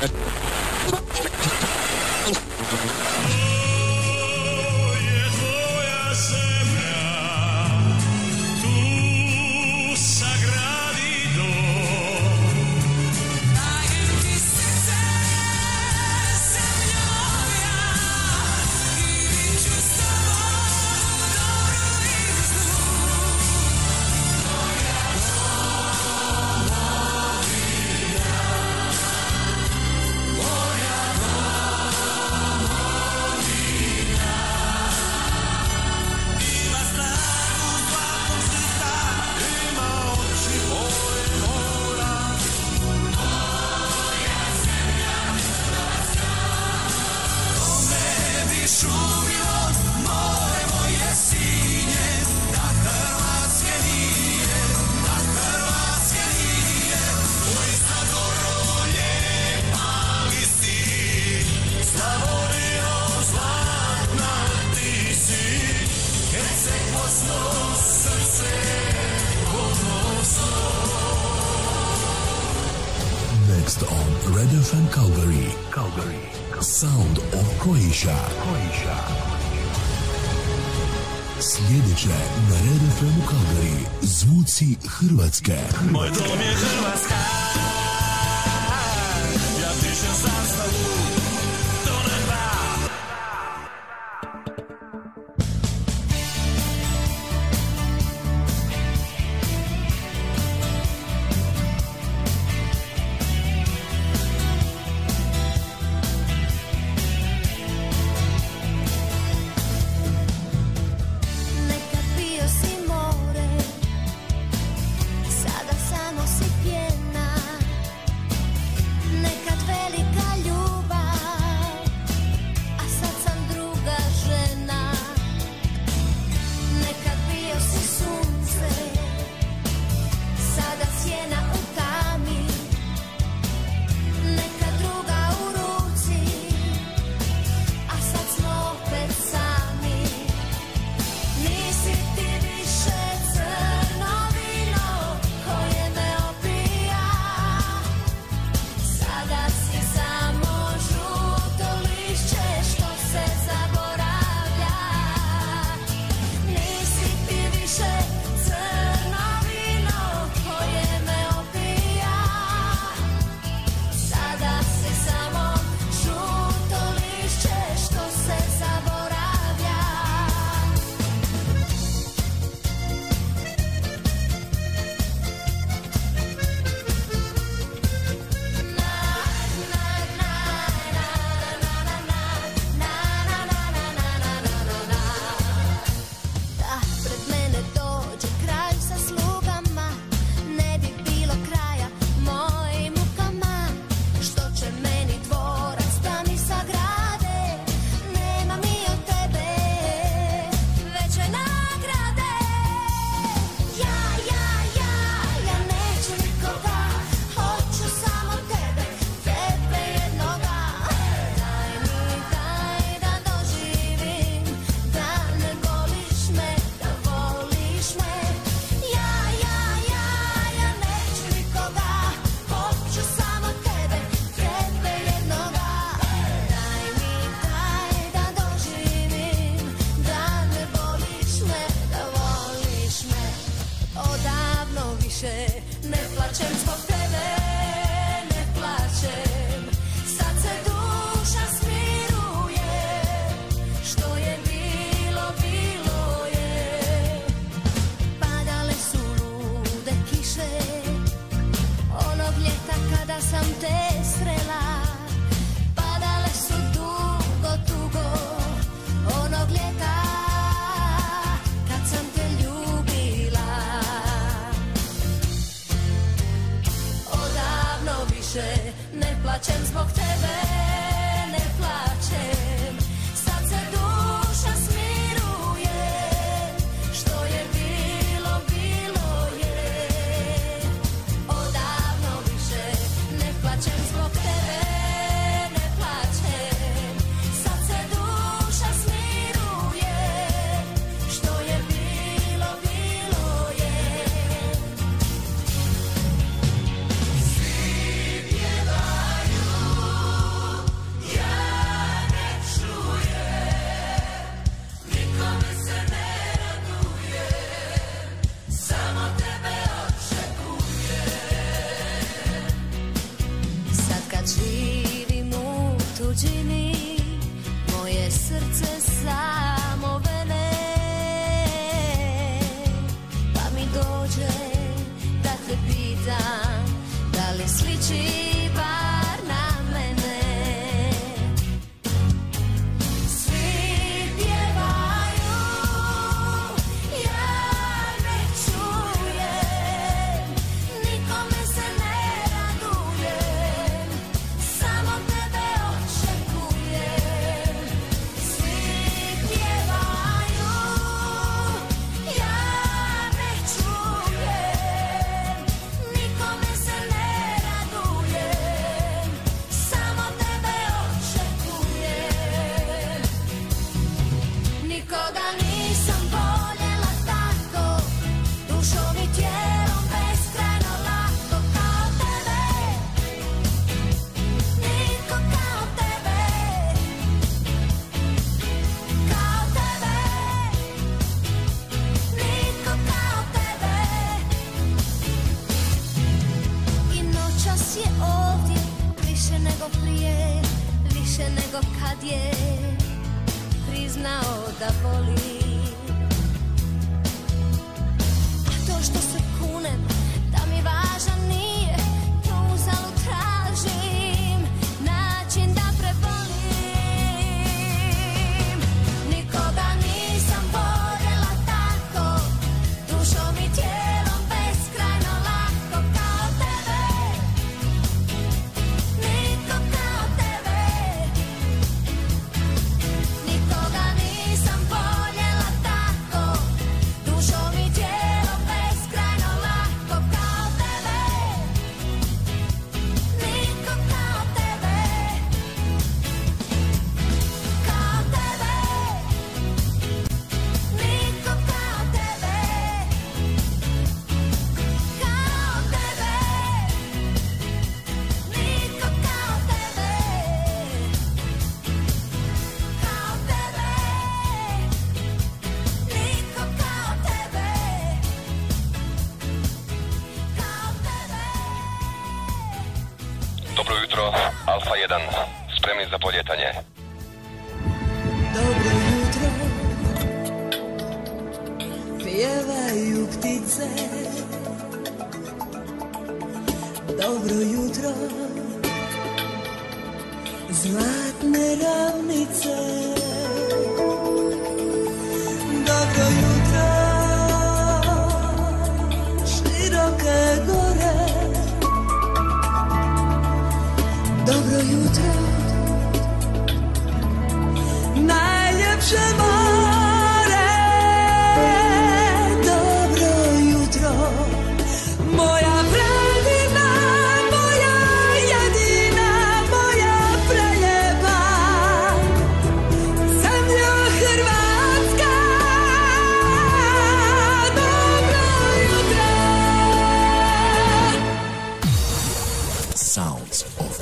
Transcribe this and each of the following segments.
Thank you. Hrvatske. Moj dom je Hrvatska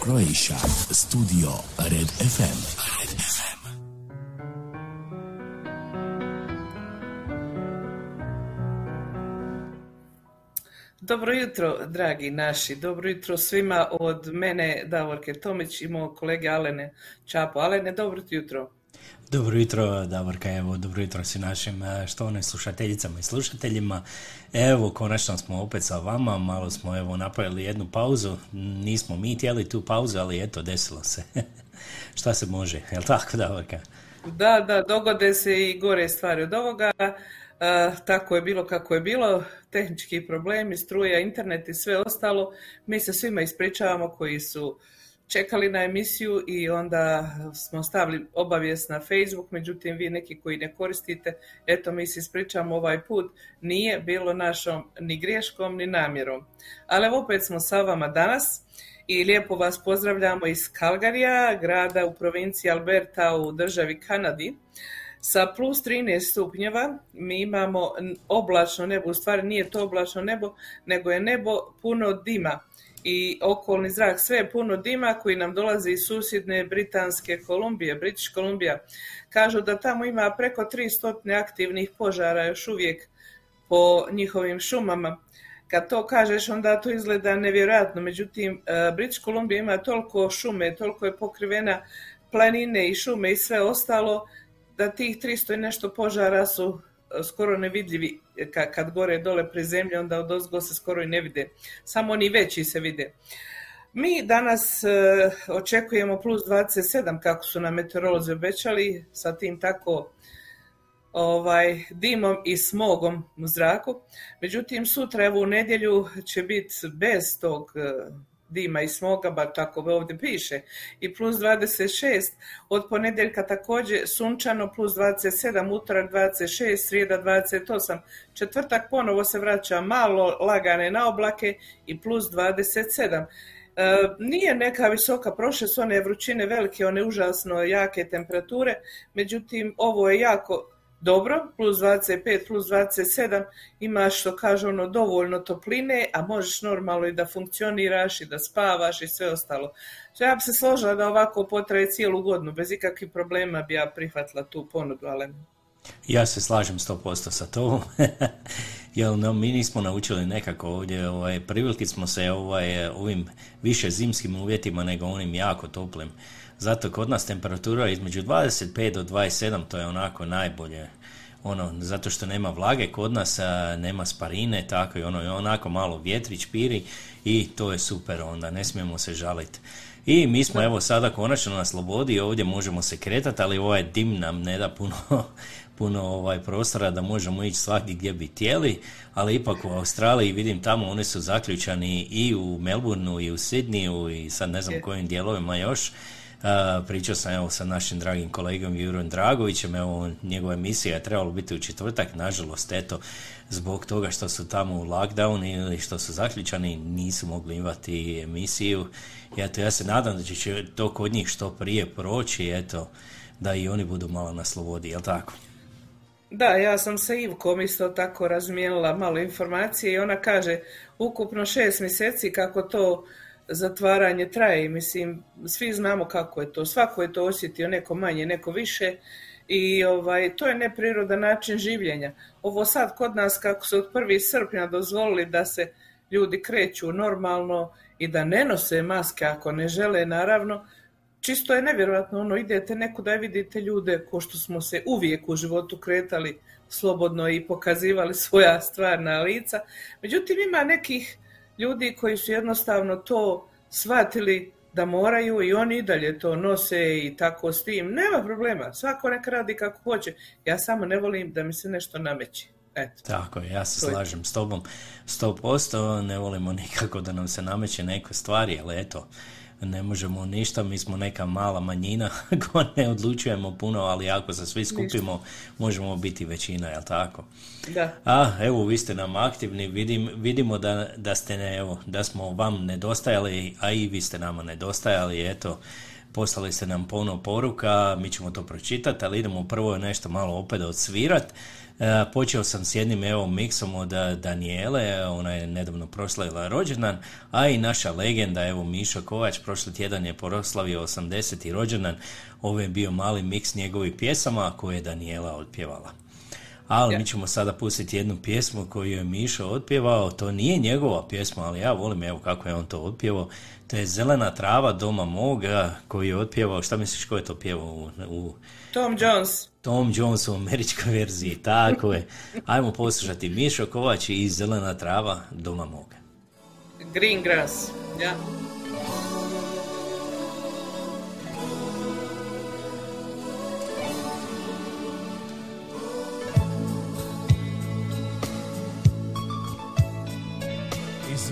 Croatia. Studio Red FM. Red FM. Dobro jutro, dragi naši. Dobro jutro svima od mene, Davorke Tomić i mog kolege Alene Čapo. Alene, dobro jutro. Dobro jutro, Davorka, evo, dobro jutro svim našim e, štovnim slušateljicama i slušateljima. Evo, konačno smo opet sa vama, malo smo evo napravili jednu pauzu, nismo mi htjeli tu pauzu, ali eto, desilo se. Šta se može, jel tako, Davorka? Da, da, dogode se i gore stvari od ovoga. E, tako je bilo kako je bilo, tehnički problemi, struja, internet i sve ostalo. Mi se svima ispričavamo koji su čekali na emisiju i onda smo stavili obavijest na Facebook, međutim vi neki koji ne koristite, eto mi se ispričavamo ovaj put, nije bilo našom ni griješkom ni namjerom. Ali opet smo sa vama danas i lijepo vas pozdravljamo iz Kalgarija, grada u provinciji Alberta u državi Kanadi. Sa plus 13 stupnjeva mi imamo oblačno nebo, u stvari nije to oblačno nebo, nego je nebo puno dima i okolni zrak, sve je puno dima koji nam dolazi iz susjedne Britanske Kolumbije, British Kolumbija. Kažu da tamo ima preko 300 aktivnih požara još uvijek po njihovim šumama. kad to kažeš onda to izgleda nevjerojatno, međutim e, British Columbia ima toliko šume, toliko je pokrivena planine i šume i sve ostalo, da tih 300 i nešto požara su e, skoro nevidljivi kad gore dole pre zemlje, onda od ozgo se skoro i ne vide. Samo oni veći se vide. Mi danas e, očekujemo plus 27 kako su nam meteorolozi obećali sa tim tako ovaj, dimom i smogom u zraku. Međutim, sutra evo u nedjelju će biti bez tog e, dima i smoga, bar tako ovdje piše, i plus 26, od ponedjeljka također sunčano, plus 27, utorak 26, srijeda 28, četvrtak ponovo se vraća malo lagane na oblake i plus 27. E, nije neka visoka, prošle su one vrućine velike, one užasno jake temperature, međutim ovo je jako dobro, plus 25, plus 27, imaš što kaže ono dovoljno topline, a možeš normalno i da funkcioniraš i da spavaš i sve ostalo. Što ja bi se složila da ovako potraje cijelu godinu, bez ikakvih problema bi ja prihvatila tu ponudu, ali Ja se slažem 100% sa tobom. Jer no, mi nismo naučili nekako ovdje, ovaj, privikli smo se ovaj, ovim više zimskim uvjetima nego onim jako toplim. Zato kod nas temperatura između 25 do 27, to je onako najbolje. Ono, zato što nema vlage kod nas, a, nema sparine, tako i ono, onako malo vjetrić piri i to je super onda, ne smijemo se žaliti. I mi smo evo sada konačno na slobodi ovdje možemo se kretati, ali ovaj dim nam ne da puno, puno ovaj prostora da možemo ići svakdje gdje bi htjeli, ali ipak u Australiji vidim tamo oni su zaključani i u Melbourneu i u Sidniju i sad ne znam kojim dijelovima još. Pričao sam evo sa našim dragim kolegom Jurom Dragovićem, evo njegova emisija je trebala biti u četvrtak, nažalost eto zbog toga što su tamo u lockdown ili što su zaključani nisu mogli imati emisiju i eto ja se nadam da će to kod njih što prije proći eto da i oni budu malo na slobodi, jel tako? Da, ja sam sa Ivkom isto tako razmijenila malo informacije i ona kaže ukupno šest mjeseci kako to zatvaranje traje. Mislim, svi znamo kako je to. Svako je to osjetio, neko manje, neko više. I ovaj, to je neprirodan način življenja. Ovo sad kod nas kako su od 1. srpnja dozvolili da se ljudi kreću normalno i da ne nose maske ako ne žele, naravno, čisto je nevjerojatno, ono, idete nekuda i vidite ljude ko što smo se uvijek u životu kretali slobodno i pokazivali svoja stvarna lica. Međutim, ima nekih ljudi koji su jednostavno to shvatili da moraju i oni i dalje to nose i tako s tim. Nema problema, svako neka radi kako hoće. Ja samo ne volim da mi se nešto nameće. Eto. Tako ja se To je- slažem s tobom 100%, ne volimo nikako da nam se nameće neke stvari, ali eto, ne možemo ništa, mi smo neka mala manjina koja ne odlučujemo puno, ali ako se svi skupimo, možemo biti većina, jel tako? Da. A, evo, vi ste nam aktivni, vidim, vidimo da, da ste ne, evo, da smo vam nedostajali, a i vi ste nama nedostajali, eto, poslali ste nam puno poruka, mi ćemo to pročitati, ali idemo prvo nešto malo opet odsvirat. E, počeo sam s jednim evo miksom od eh, Danijele, ona je nedavno proslavila rođendan, a i naša legenda, evo Mišo Kovač, prošli tjedan je proslavio 80. rođendan, ovo je bio mali miks njegovih pjesama koje je Danijela otpjevala. Ali Ja. mi ćemo sada pustiti jednu pjesmu koju je Mišo otpjevao, to nije njegova pjesma, ali ja volim evo kako je on to otpjevao. To je Zelena trava doma moga koji je otpjevao, šta misliš ko je to pjevao u, u Tom Jones. Tom Jones u američkoj verziji, tako je. Ajmo poslušati Mišo Kovač i Zelena trava doma moga. Green grass. Ja. Iz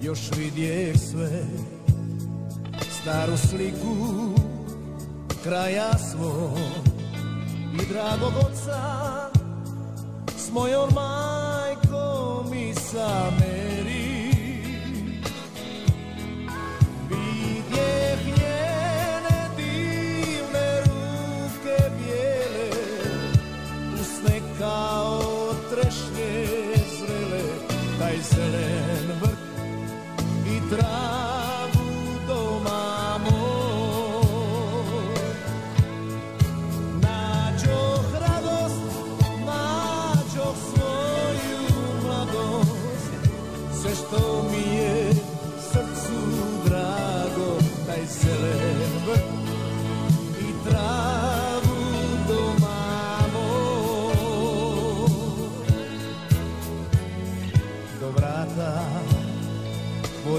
još vidjeh sve Staru sliku kraja svog. I dragog oca s mojom majkom i sa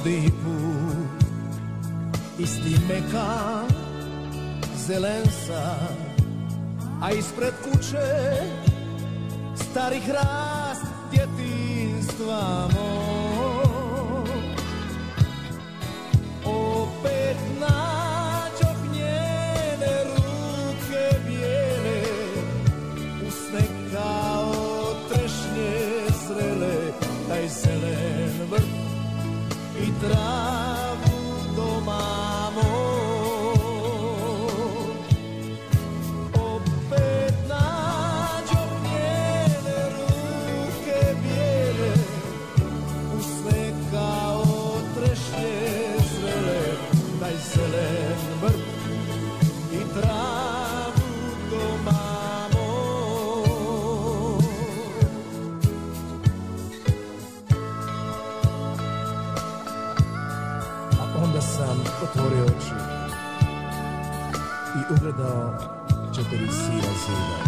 podipu Isti meka zelensa A ispred kuće starih rast djetinstva moj i ugledao četiri siva zida.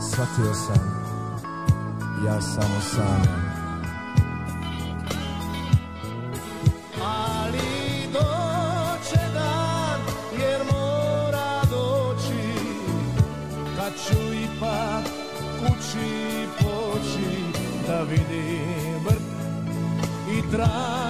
Shvatio sam, ja samo sanjam. Ću ipak kući poći, da vidim vrt i travu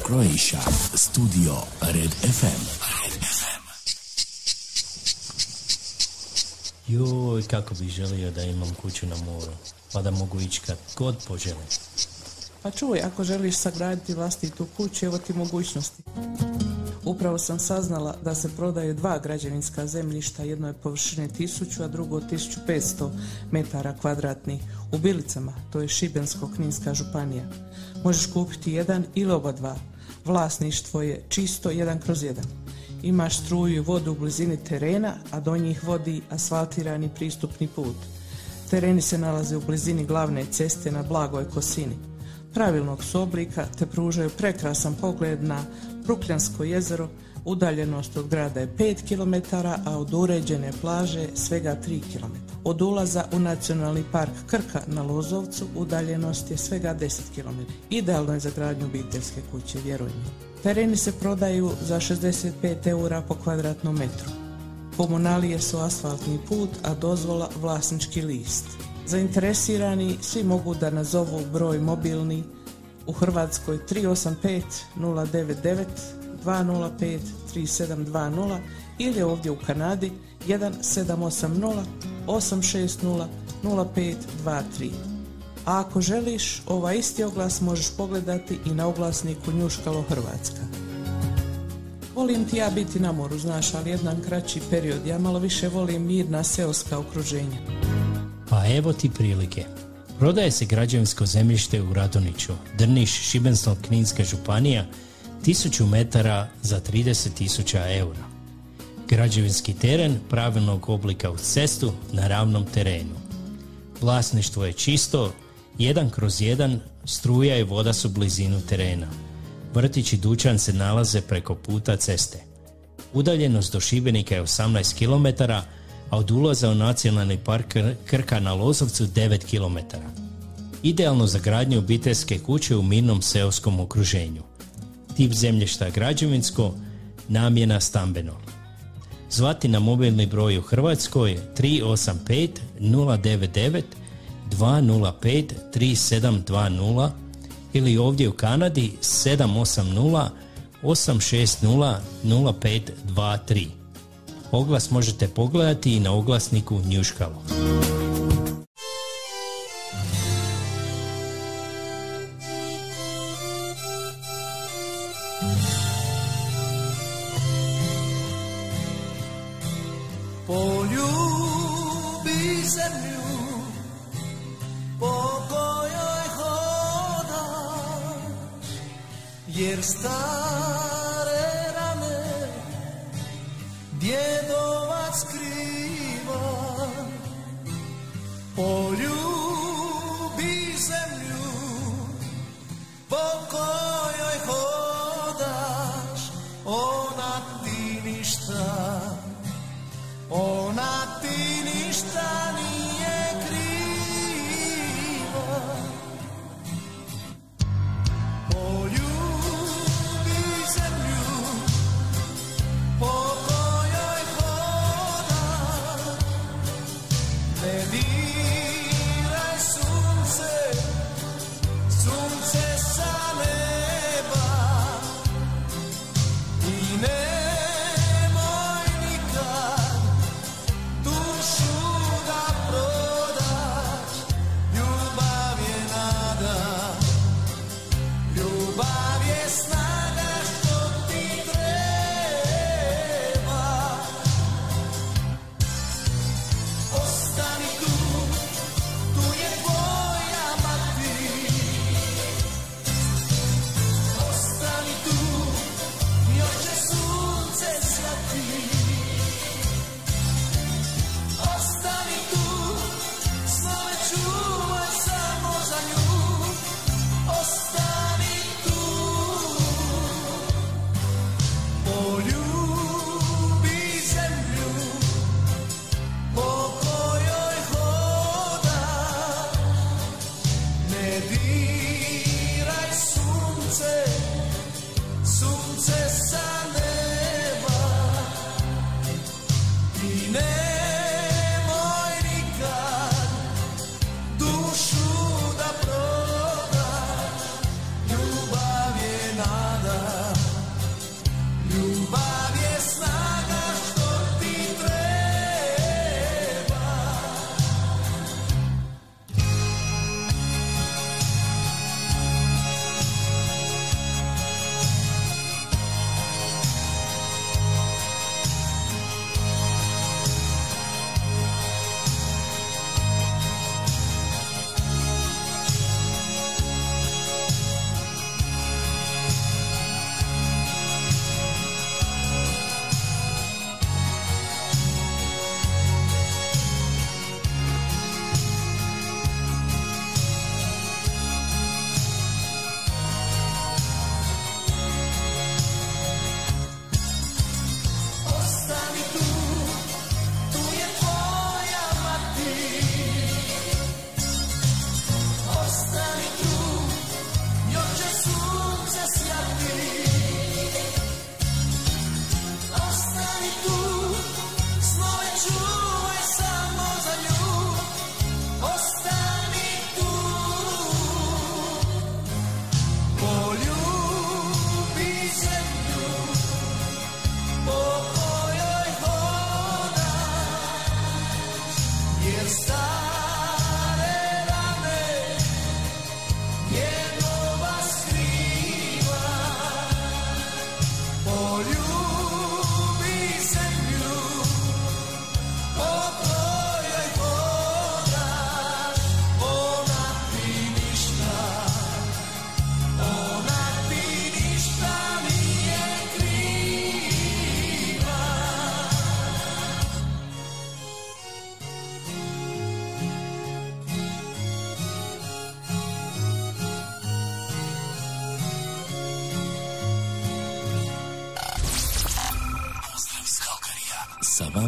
of Croatia. Studio Red FM. Joj, kako bih želio da imam kuću na moru, pa da mogu ići kad god poželim. Pa čuj, ako želiš sagraditi vlastitu kuću, evo ti mogućnosti. Upravo sam saznala da se prodaju dva građevinska zemljišta, jedno je površine 1000, a drugo 1500 metara kvadratnih. U Bilicama, to je Šibensko-Kninska županija. Možeš kupiti jedan ili oba dva. Vlasništvo je čisto jedan kroz jedan. Imaš struju i vodu u blizini terena, a do njih vodi asfaltirani pristupni put. Tereni se nalaze u blizini glavne ceste na blagoj kosini. Pravilnog su oblika te pružaju prekrasan pogled na Prukljansko jezero, udaljenost od grada je 5 km, a od uređene plaže svega 3 km. Od ulaza u nacionalni park Krka na Lozovcu udaljenost je svega 10 km. Idealno je za gradnju obiteljske kuće, vjeruj. Tereni se prodaju za 65 eura po kvadratnom metru. Komunalije su asfaltni put, a dozvola vlasnički list. Zainteresirani svi mogu da nazovu broj mobilni u Hrvatskoj 385 099 205 3720 ili ovdje u Kanadi 1780 860 0523. A ako želiš, ovaj isti oglas možeš pogledati i na oglasniku Njuškalo Hrvatska. Volim ti ja biti na moru, znaš, ali jedan kraći period. Ja malo više volim mirna seoska okruženja. Pa evo ti prilike. Prodaje se građevinsko zemljište u Radoniću, Drniš, Šibensko-Kninska županija, 1000 metara za 30.000 eura. Građevinski teren pravilnog oblika uz cestu na ravnom terenu. Vlasništvo je čisto, jedan kroz jedan, struja i voda su blizinu terena. Vrtić i dućan se nalaze preko puta ceste. Udaljenost do Šibenika je 18 km, a od ulaza u nacionalni park Kr- Krka na Lozovcu 9 km. Idealno za gradnju obiteljske kuće u mirnom seoskom okruženju. Tip zemljišta građevinsko, namjena stambeno. Zvati na mobilni broj u Hrvatskoj 385 099 205 3720 ili ovdje u Kanadi 780 860 0523. Oglas možete pogledati i na oglasniku Njuškalo.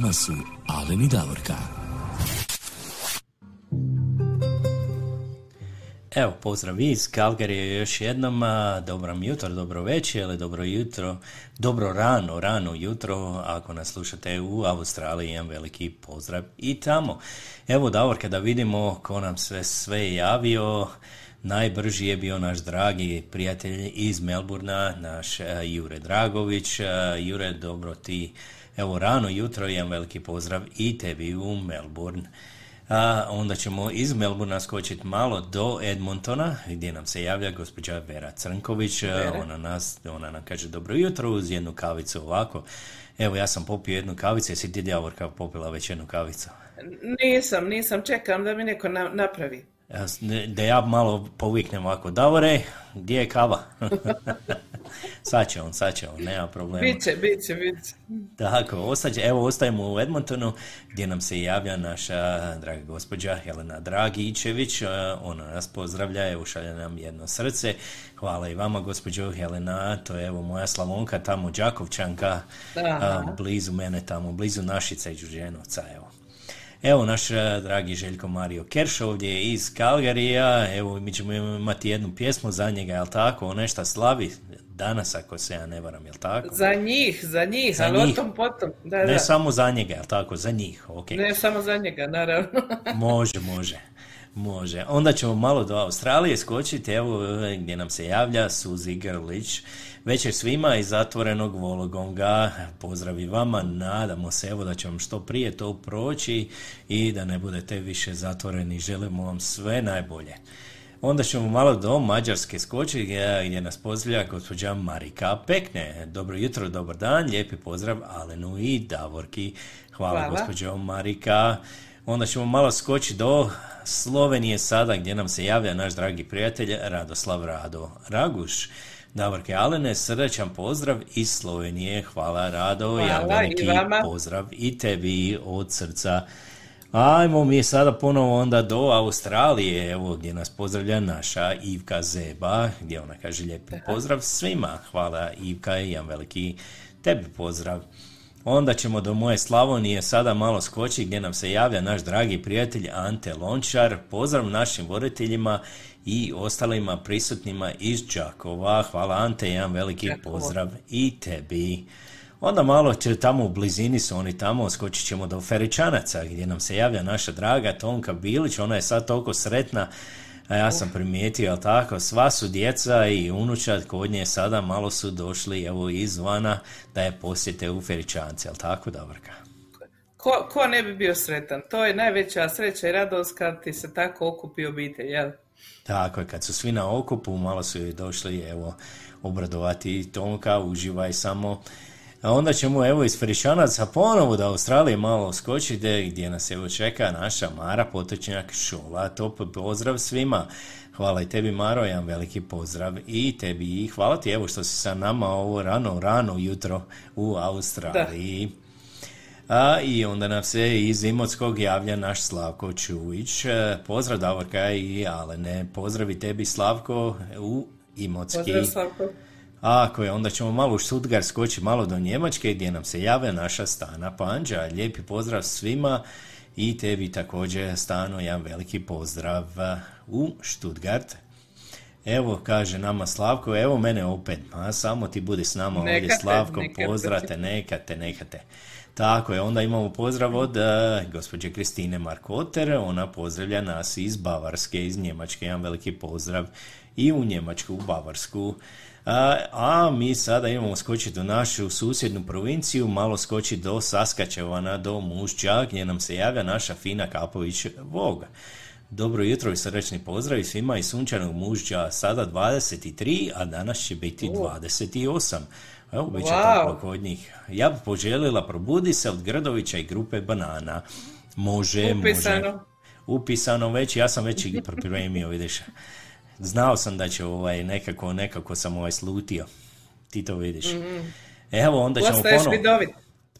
Vama su Alen i Davorka. Evo, pozdrav iz Kalgarije još jednom, dobro jutro, dobro večer ili dobro jutro, dobro rano, rano jutro, ako nas slušate u Australiji, jedan veliki pozdrav i tamo. Evo, Davorka, da vidimo ko nam sve sve javio, najbrži je bio naš dragi prijatelj iz Melburna, naš Jure Dragović. Jure, dobro ti, evo, rano jutro, jedan veliki pozdrav i tebi u Melbourne. A onda ćemo iz Melburna skočiti malo do Edmontona, gdje nam se javlja gospođa Vera Crnković. Ona, nas, ona nam kaže dobro jutro uz jednu kavicu ovako. Evo, ja sam popio jednu kavicu, jesi ti Davorka popila već jednu kavicu? Nisam, nisam, čekam da mi neko na- napravi. Da ja malo poviknem ovako, Davore, gdje je kava? Sad će on, sad će on, nema problema. Biće, biće, biće. Tako, ostaće, evo ostajemo u Edmontonu gdje nam se javlja naša draga gospođa Helena Dragičević. Ona nas pozdravlja, evo šalje nam jedno srce. Hvala i vama gospođo Helena, to je evo moja Slavonka tamo Đakovčanka, a, blizu mene tamo, blizu Našica i Đurđenovca, evo. Evo naš dragi Željko Mario Kerš ovdje iz Kalgarija, evo mi ćemo imati jednu pjesmu za njega, jel tako, on nešto slavi danas ako se ja ne varam, jel tako? Za njih, za njih, Za ali njih. o tom potom. Da, Ne da. samo za njega, jel tako, za njih, ok. Ne samo za njega, naravno. Može, može. Može. Onda ćemo malo do Australije skočiti, evo e, gdje nam se javlja Suzi Grlić. Večer svima iz zatvorenog Vologonga. Pozdrav i vama, nadamo se evo da će vam što prije to proći i da ne budete više zatvoreni. Želimo vam sve najbolje. Onda ćemo malo do Mađarske skočiti gdje, gdje nas pozdravlja gospođa Marika Pekne. Dobro jutro, dobar dan, lijepi pozdrav Alenu i Davorki. Hvala, Hvala. gospođo Marika. Onda ćemo malo skočiti do Slovenije sada gdje nam se javlja naš dragi prijatelj Radoslav Rado Raguš. Davorke Alene, srdačan pozdrav iz Slovenije. Hvala Rado, ja Hvala, veliki i vama. pozdrav i tebi od srca. Ajmo mi sada ponovo onda do Australije, evo gdje nas pozdravlja naša Ivka Zeba, gdje ona kaže lijepi pozdrav svima. Hvala Ivka i jedan veliki tebi pozdrav. Onda ćemo do moje Slavonije sada malo skoči gdje nam se javlja naš dragi prijatelj Ante Lončar. Pozdrav našim voditeljima i ostalima prisutnima iz Đakova. Hvala Ante, jedan veliki pozdrav i tebi. Onda malo će tamo u blizini su oni tamo, skočit ćemo do Feričanaca gdje nam se javlja naša draga Tonka Bilić, ona je sad toliko sretna, a ja sam primijetio, jel tako, sva su djeca i unučad kod nje sada malo su došli evo izvana da je posjete u Feričance, jel tako Davorka? Ko, ko ne bi bio sretan? To je najveća sreća i radost kad ti se tako okupi obitelj, jel? Tako je, kad su svi na okupu, malo su joj došli, evo, obradovati Tonka, uživaj samo. A onda ćemo, evo, iz Ferišanaca ponovo do Australije malo skočiti, gdje nas evo čeka naša Mara Potočnjak Šola. Top pozdrav svima. Hvala i tebi, Maro, jedan veliki pozdrav i tebi i hvala ti, evo, što si sa nama ovo rano, rano jutro u Australiji. A, I onda nam se iz Imotskog javlja naš Slavko Čujić. E, Pozdrav Davorka i Alene. Pozdrav i tebi Slavko u Imotski. Pozdrav Slavko. A ako je, onda ćemo malo u Stuttgart skoči malo do Njemačke gdje nam se javlja naša Stana Panđa. Lijepi pozdrav svima i tebi također Stano jedan veliki pozdrav u Stuttgart. Evo, kaže nama Slavko, evo mene opet, a samo ti budi s nama Neka ovdje Slavko, neka te. pozdrate, neka te, neka te. Tako je, onda imamo pozdrav od uh, gospođe Kristine Markoter, ona pozdravlja nas iz Bavarske, iz Njemačke, jedan veliki pozdrav i u Njemačku, u Bavarsku. A, a mi sada imamo skočiti u našu susjednu provinciju, malo skočiti do Saskačevana, do Mušća, gdje nam se javlja naša Fina Kapović Voga. Dobro jutro i srdačni pozdrav i svima iz sunčanog mužđa, sada 23, a danas će biti 28. Evo, bit će Wow. toplo kod njih. Ja bi poželjela probudi se od Grdovića i grupe Banana. Može, može. Upisano. Upisano već, ja sam već i pripremio, vidiš. Znao sam da će ovaj nekako, nekako sam ovaj slutio. Ti to vidiš. Evo, onda ćemo Postaješ ponovo... vidovit.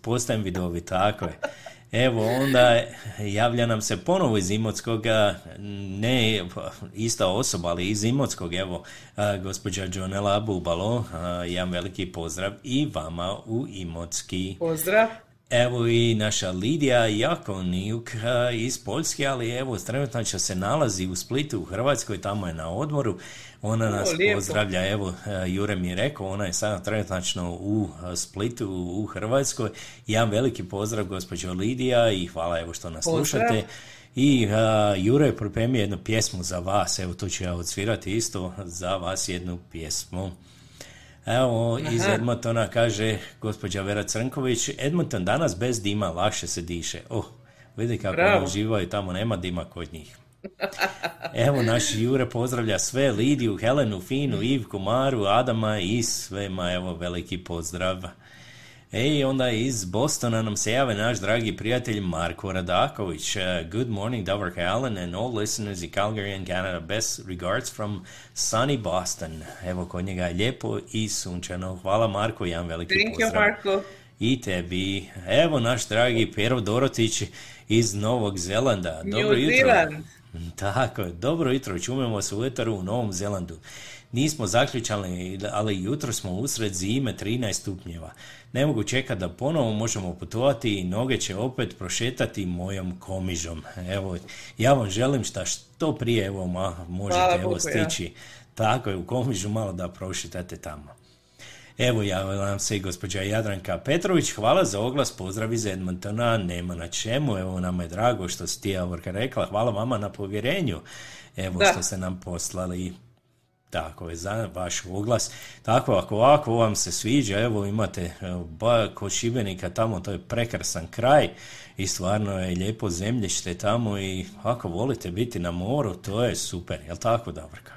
Postajem vidovit, tako je. Evo, onda javlja nam se ponovo iz Imotskoga, ne ista osoba, ali iz Imotskog, evo, gospođa Jonela Bubalo, jedan veliki pozdrav i vama u Imotski. Pozdrav. Evo i naša Lidija Jakonijuk a, iz Poljske, ali evo, trenutno će se nalazi u Splitu u Hrvatskoj, tamo je na odmoru. Ona nas lijepo. pozdravlja, evo, a, Jure mi je rekao, ona je sada trenutno u a, Splitu u Hrvatskoj. Jedan veliki pozdrav, gospođo Lidija, i hvala evo što nas Pozdrav. slušate. I a, Jure je pripremio jednu pjesmu za vas, evo to ću ja odsvirati isto za vas jednu pjesmu. Evo, iz. Edmontona kaže gospođa Vera Crnković, Edmonton danas bez dima lakše se diše. Oh, vidi kako Bravo. uživaju, tamo nema dima kod njih. Evo, naš Jure pozdravlja sve, Lidiju, Helenu, Finu, Ivku, Maru, Adama i svema, evo, veliki pozdrav. Ej, onda iz Bostona nam se jave naš dragi prijatelj Marko Radaković. Uh, good morning, Davorka Allen and all listeners in Calgary and Canada. Best regards from sunny Boston. Evo, kod njega je lijepo i sunčano. Hvala Marko, jedan veliki Thank you, pozdrav. Marko. I tebi. Evo naš dragi Pero Dorotić iz Novog Zelanda. New Dobro jutro. Zealand. Tako dobro jutro, čumemo se u etaru u Novom Zelandu. Nismo zaključali, ali jutro smo usred zime 13 stupnjeva. Ne mogu čekati da ponovo možemo putovati i noge će opet prošetati mojom komižom. Evo, ja vam želim šta što prije evo, ma, možete Hvala evo ja. stići. Tako je, u komižu malo da prošetate tamo. Evo javila nam se i gospođa Jadranka Petrović, hvala za oglas, pozdrav iz Edmontona, nema na čemu, evo nama je drago što si ti Javorka rekla, hvala vama na povjerenju, evo Da. što ste nam poslali tako je, za vaš oglas. Tako, ako ovako vam se sviđa, evo imate evo, ba, kod Šibenika tamo, to je prekrasan kraj i stvarno je lijepo zemljište tamo i ako volite biti na moru, to je super, jel tako Davorka?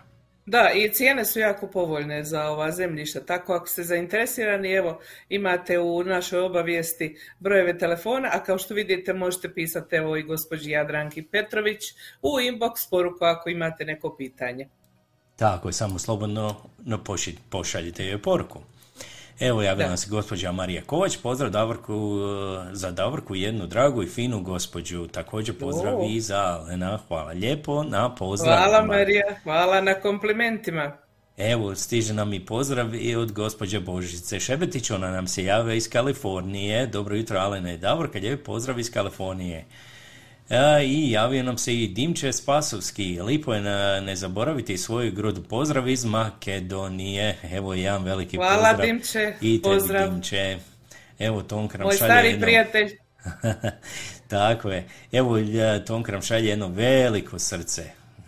Da, i cijene su jako povoljne za ova zemljišta, tako ako ste zainteresirani, evo, imate u našoj obavijesti brojeve telefona, a kao što vidite možete pisati evo i gospođi Jadranki Petrović u inbox poruku ako imate neko pitanje. Tako je, samo slobodno no, poši- pošaljite joj poruku. Evo javila nam se gospođa Marija Kovač, pozdrav Davorku, eh, za Davorku jednu dragu i finu gospođu, također pozdrav O. i za Alena, hvala lijepo na pozdrav. Hvala Marija, hvala na komplimentima. Evo, stiže nam i pozdrav i od gospođe Božice Šebetić, ona nam se jave iz Kalifornije. Dobro jutro, Alena i Davorka, lijep pozdrav iz Kalifornije. A, I javio nam se i Dimče Spasovski. Lipo je na, ne zaboraviti svoju grudu pozdrav iz Makedonije. Evo jedan veliki Hvala, pozdrav. Dimče, I tebi pozdrav. Dimče. Evo Tonka nam Moj šalje stari jedno- prijatelj. Tako je. Evo lj- Tonka nam šalje jedno veliko srce.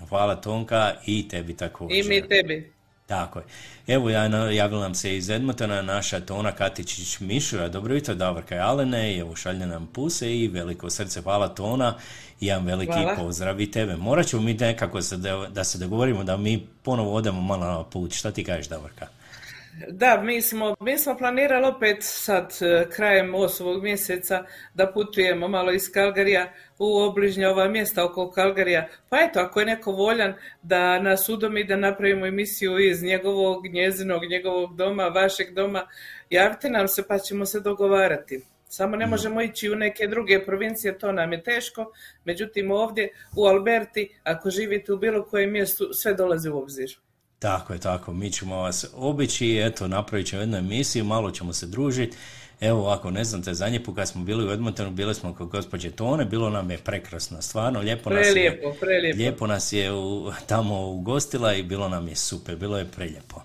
Hvala Tonka i tebi također. I mi tebi. Tako je. Evo, ja, javila nam se iz Edmontona naša Tona Katičić Mišura. Dobro jutro, Davorka i Alene. I evo, šalje nam puse i veliko srce. Hvala Tona. I jedan veliki Hvala. pozdrav i tebe. Morat ćemo mi nekako se da, da se dogovorimo da mi ponovo odemo malo na put. Šta ti kažeš, Davorka? Da, mi smo, mi smo planirali opet sad e, krajem osmog mjeseca da putujemo malo iz Kalgarija u obližnja ova mjesta oko Kalgarija. Pa eto, ako je neko voljan da nas udomi da napravimo emisiju iz njegovog, njezinog, njegovog doma, vašeg doma, javite nam se pa ćemo se dogovarati. Samo ne možemo ići u neke druge provincije, to nam je teško. Međutim, ovdje u Alberti, ako živite u bilo kojem mjestu, sve dolazi u obzir. Tako je, tako. Mi ćemo vas obići, eto, napravit ćemo jednu emisiju, malo ćemo se družiti. Evo ovako, ne znam te, zadnji put kad smo bili u Edmontonu, bili smo kod gospođe Tone, bilo nam je prekrasno, stvarno, lijepo nas je, Prelijepo, prelijepo. lijepo nas je u, tamo ugostila i bilo nam je super, bilo je preljepo.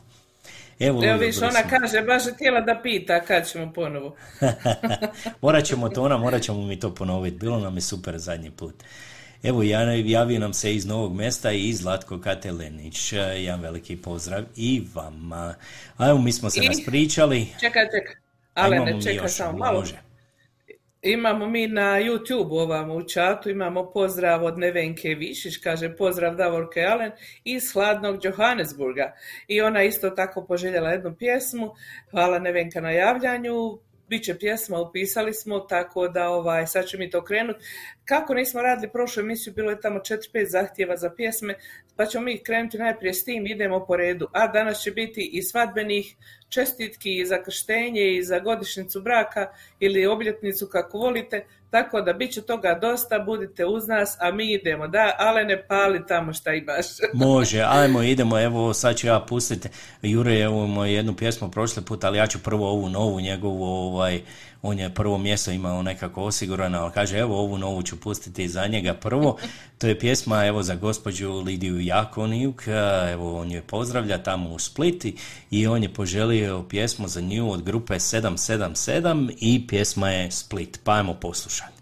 Evo, Evo viš, ona smo- kaže, baš je htjela da pita kad ćemo ponovo. morat ćemo to, ona, morat ćemo mi to ponoviti. Bilo nam je super zadnji put. Evo, javio nam se iz Novog mesta i Zlatko Katelenić. Jedan veliki pozdrav i vama. A evo, mi smo se I- raspričali. Čekaj, čekaj. Ale, ne čekaj još, samo malo. može. Imamo mi na YouTube ovamo u čatu, imamo pozdrav od Nevenke Višić, kaže pozdrav Davorke Alen iz hladnog Johannesburga. I ona isto tako poželjela jednu pjesmu. Hvala Nevenka na javljanju. Biće pjesma, upisali smo, tako da ovaj, sad ću mi to krenut. Kako nismo radili prošlu emisiju, bilo je tamo 4-5 zahtjeva za pjesme, pa ćemo mi krenuti najprije s tim, idemo po redu. A danas će biti i svadbenih čestitki i za krštenje i za godišnjicu braka ili obljetnicu kako volite, tako da bit će toga dosta, budite uz nas, a mi idemo. Da, ale ne pali tamo šta imaš. Može, ajmo, idemo, evo, sad ću ja pustiti, Jure je jednu pjesmu prošli put, ali ja ću prvo ovu novu njegovu, ovaj, on je prvo mjesto imao nekako osigurano, ali kaže, evo, ovu novu ću pustiti za njega prvo, to je pjesma, evo, za gospođu Lidiju Jakonijuk, evo, on je pozdravlja tamo u Spliti i on je poželio pjesmu za nju od grupe 777 i pjesma je Split, pa ajmo poslušati.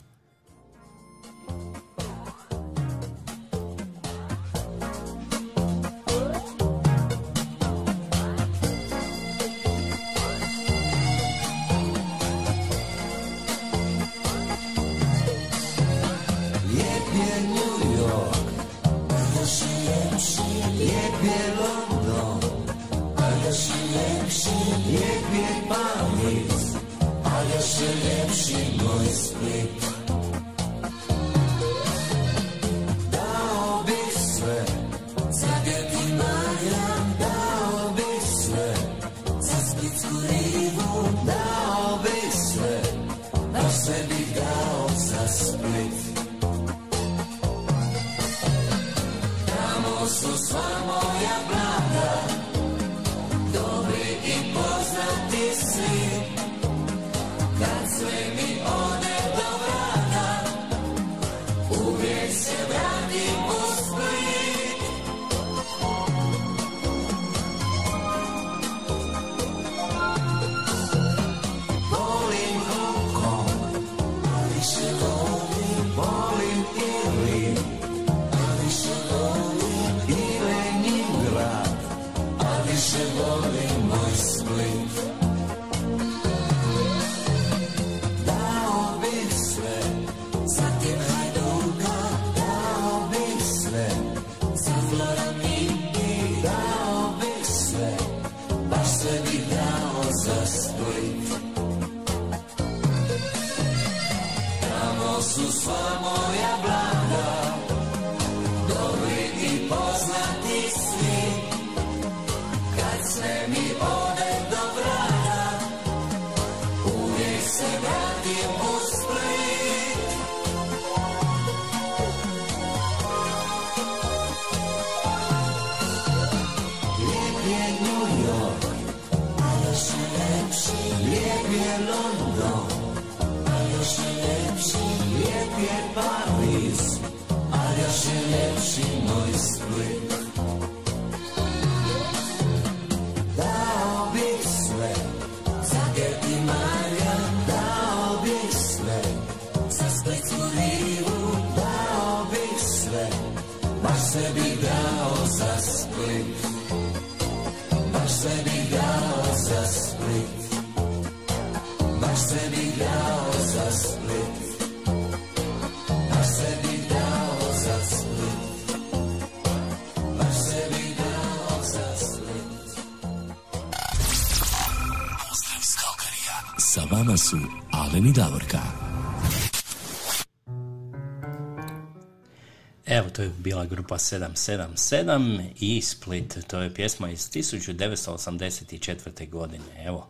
To je bila grupa 777 i Split. To je pjesma iz 1984. godine. Evo,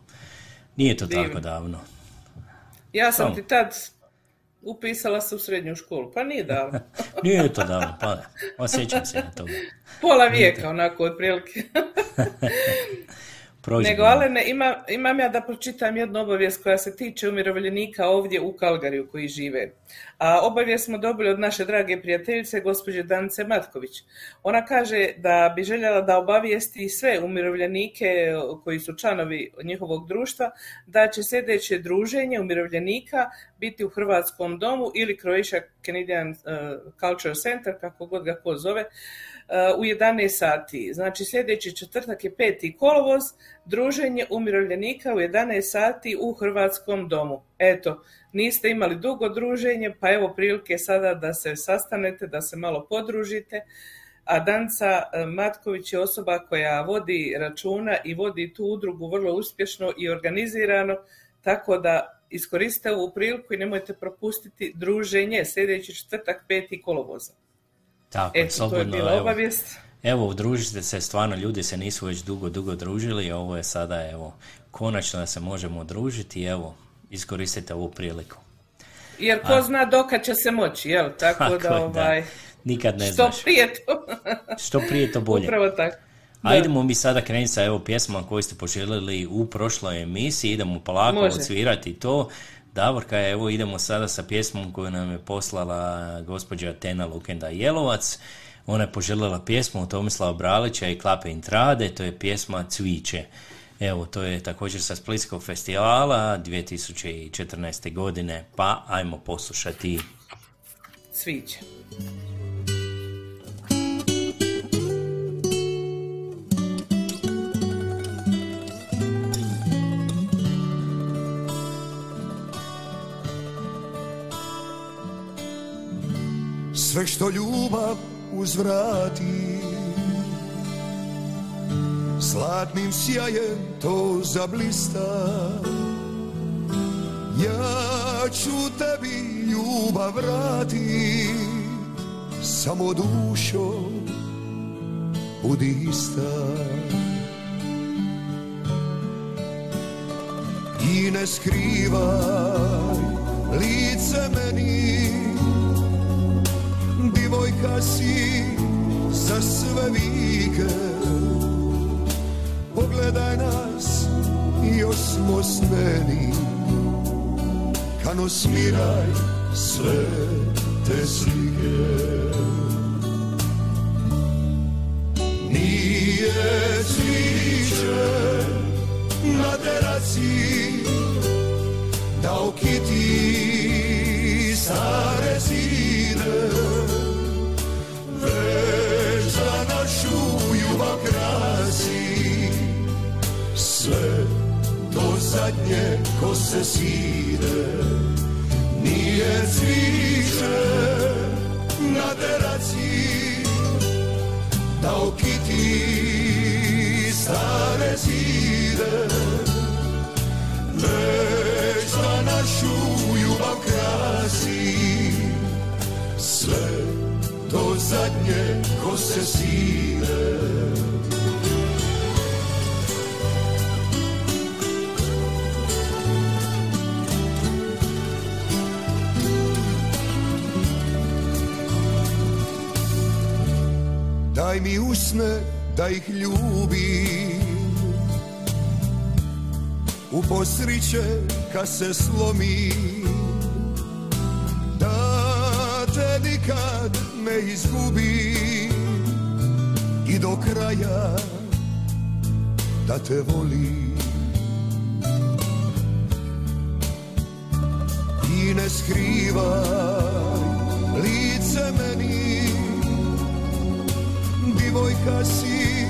nije to Divno. tako davno. Ja sam Samo. ti tad upisala se u srednju školu, pa nije davno. Nije to davno, pa osjećam se na toga. Pola vijeka, onako, otprilike. Prođe Nego. Alene, ima, imam ja da pročitam jednu obavijest koja se tiče umirovljenika ovdje u Kalgariju koji žive. A obavijest smo dobili od naše drage prijateljice, gospođe Danice Matković. Ona kaže da bi željela da obavijesti sve umirovljenike koji su članovi njihovog društva da će sljedeće druženje umirovljenika biti u Hrvatskom domu ili Croatia Canadian uh, Cultural Center, kako god ga ko zove, uh, u 11 sati. Znači sljedeći četvrtak je 5. kolovoz, druženje umirovljenika u 11 sati u Hrvatskom domu. Eto, niste imali dugo druženje, pa evo prilike sada da se sastanete, da se malo podružite. A Danca e, Matković je osoba koja vodi računa i vodi tu udrugu vrlo uspješno i organizirano, tako da iskoriste ovu priliku i nemojte propustiti druženje sljedeći četvrtak 5. kolovoza. Tako, Eto, to je slobodno, bila evo. obavijest. Evo, udružite se, stvarno ljudi se nisu već dugo, dugo družili, ovo je sada, evo, konačno da se možemo družiti, evo, iskoristite ovu priliku. Jer ko zna dokad će se moći, jel? Tako, Tako da, ovaj, Nikad ne što znaš. prije to. Što prije to bolje. Upravo tako. A Da. idemo mi sada krenuti sa evo pjesmama koju ste poželjeli u prošloj emisiji, idemo polako Može. odsvirati to. Davorka, evo idemo sada sa pjesmom koju nam je poslala gospođa Tena Lukenda Jelovac. Ona je poželjela pjesmu od Tomislava Bralića i Klape Intrade, to je pjesma Cviće. Evo, to je također sa Splitskog festivala 2014. godine, pa ajmo poslušati Cviće. Sve što ljubav uzvrati. Zlatnim sjajem to zablista. Ja ću tebi ljubav vrati Samo dušo budi ista. I ne skrivaj lice meni Divojka si za sve vike. Pogledaj nas, još smo smeni Kano smiraj sve te slike. Nije cviće na teraci Da okiti stare zide zadnje ko se sire Nije cviće na teraci Da okiti stare zide. Već za našu ljubav krasi. Sve do zadnje ko se sire Daj mi usne da ih ljubim. U posriće kad se slomi Da te nikad ne izgubim. I do kraja da te volim. I ne skrivaj Divojka si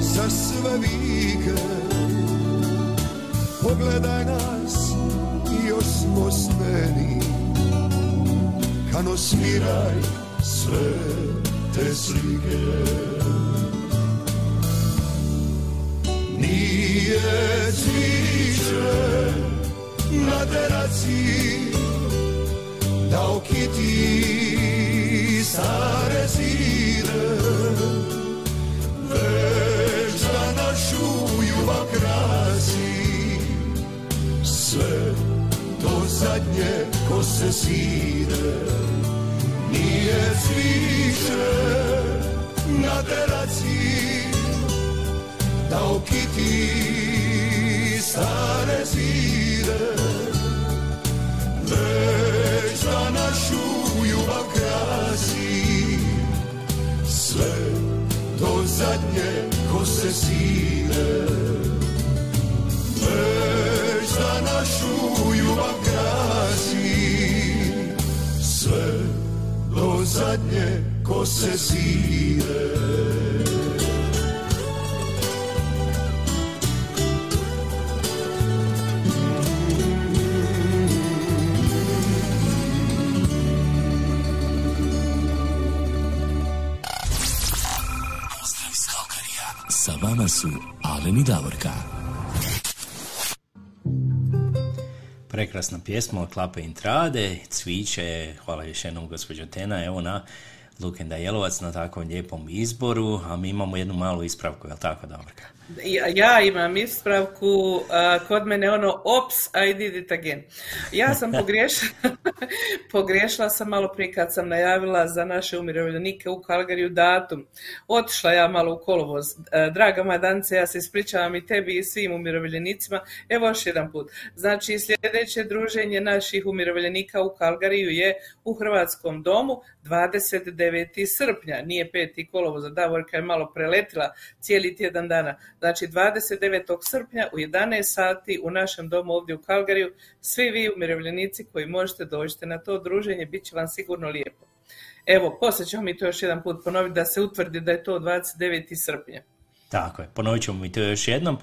za sve vike. Pogledaj nas, još smo smeni. Kano smiraj sve te slike. Nije cviće na teraci Da okiti stare zide zadnje ko se side Nije cviće na teraci Da okiti stare zide Već za našu ljubav krasi Sve do zadnje ko se side zadnje ko se side Pozdrav iz Kalkarija. Sa vama su Alen i Davorka. Prekrasna pjesma od Klape Intrade, cviće, hvala još jednom gospođo Tena, evo na Lukenda Jelovac na takvom lijepom izboru, a mi imamo jednu malu ispravku, jel tako Davorka? Ja, ja imam ispravku, a, kod mene ono, ops, I did it again. Ja sam pogriješila, pogriješila sam malo prije kad sam najavila za naše umirovljenike u Kalgariju datum. Otišla ja malo u kolovoz. E, Draga moja ja se ispričavam i tebi i svim umirovljenicima. Evo još jedan put. Znači, sljedeće druženje naših umirovljenika u Kalgariju je u Hrvatskom domu 29. srpnja, nije 5. kolovoza, Davorka je malo preletila cijeli tjedan dana. Znači 29. srpnja u 11 sati u našem domu ovdje u Kalgariju, svi vi umirovljenici koji možete dođite na to druženje, bit će vam sigurno lijepo. Evo, poslije ćemo mi to još jedan put ponoviti da se utvrdi da je to 29. srpnja. Tako je, ponovit ćemo mi to još jednom.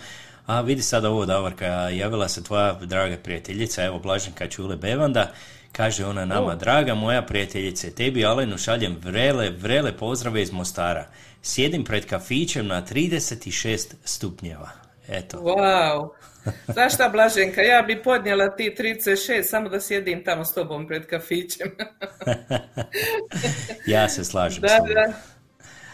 A vidi sada ovo, Davorka, javila se tvoja draga prijateljica, evo Blaženka Čule Bevanda, kaže ona nama, draga moja prijateljice, tebi Alenu šaljem vrele, vrele pozdrave iz Mostara. Sjedim pred kafićem na 36 stupnjeva. Eto, Wow. Znaš šta, Blaženka, ja bi podnijela ti 36 samo da sjedim tamo s tobom pred kafićem. ja se slažem Da, da.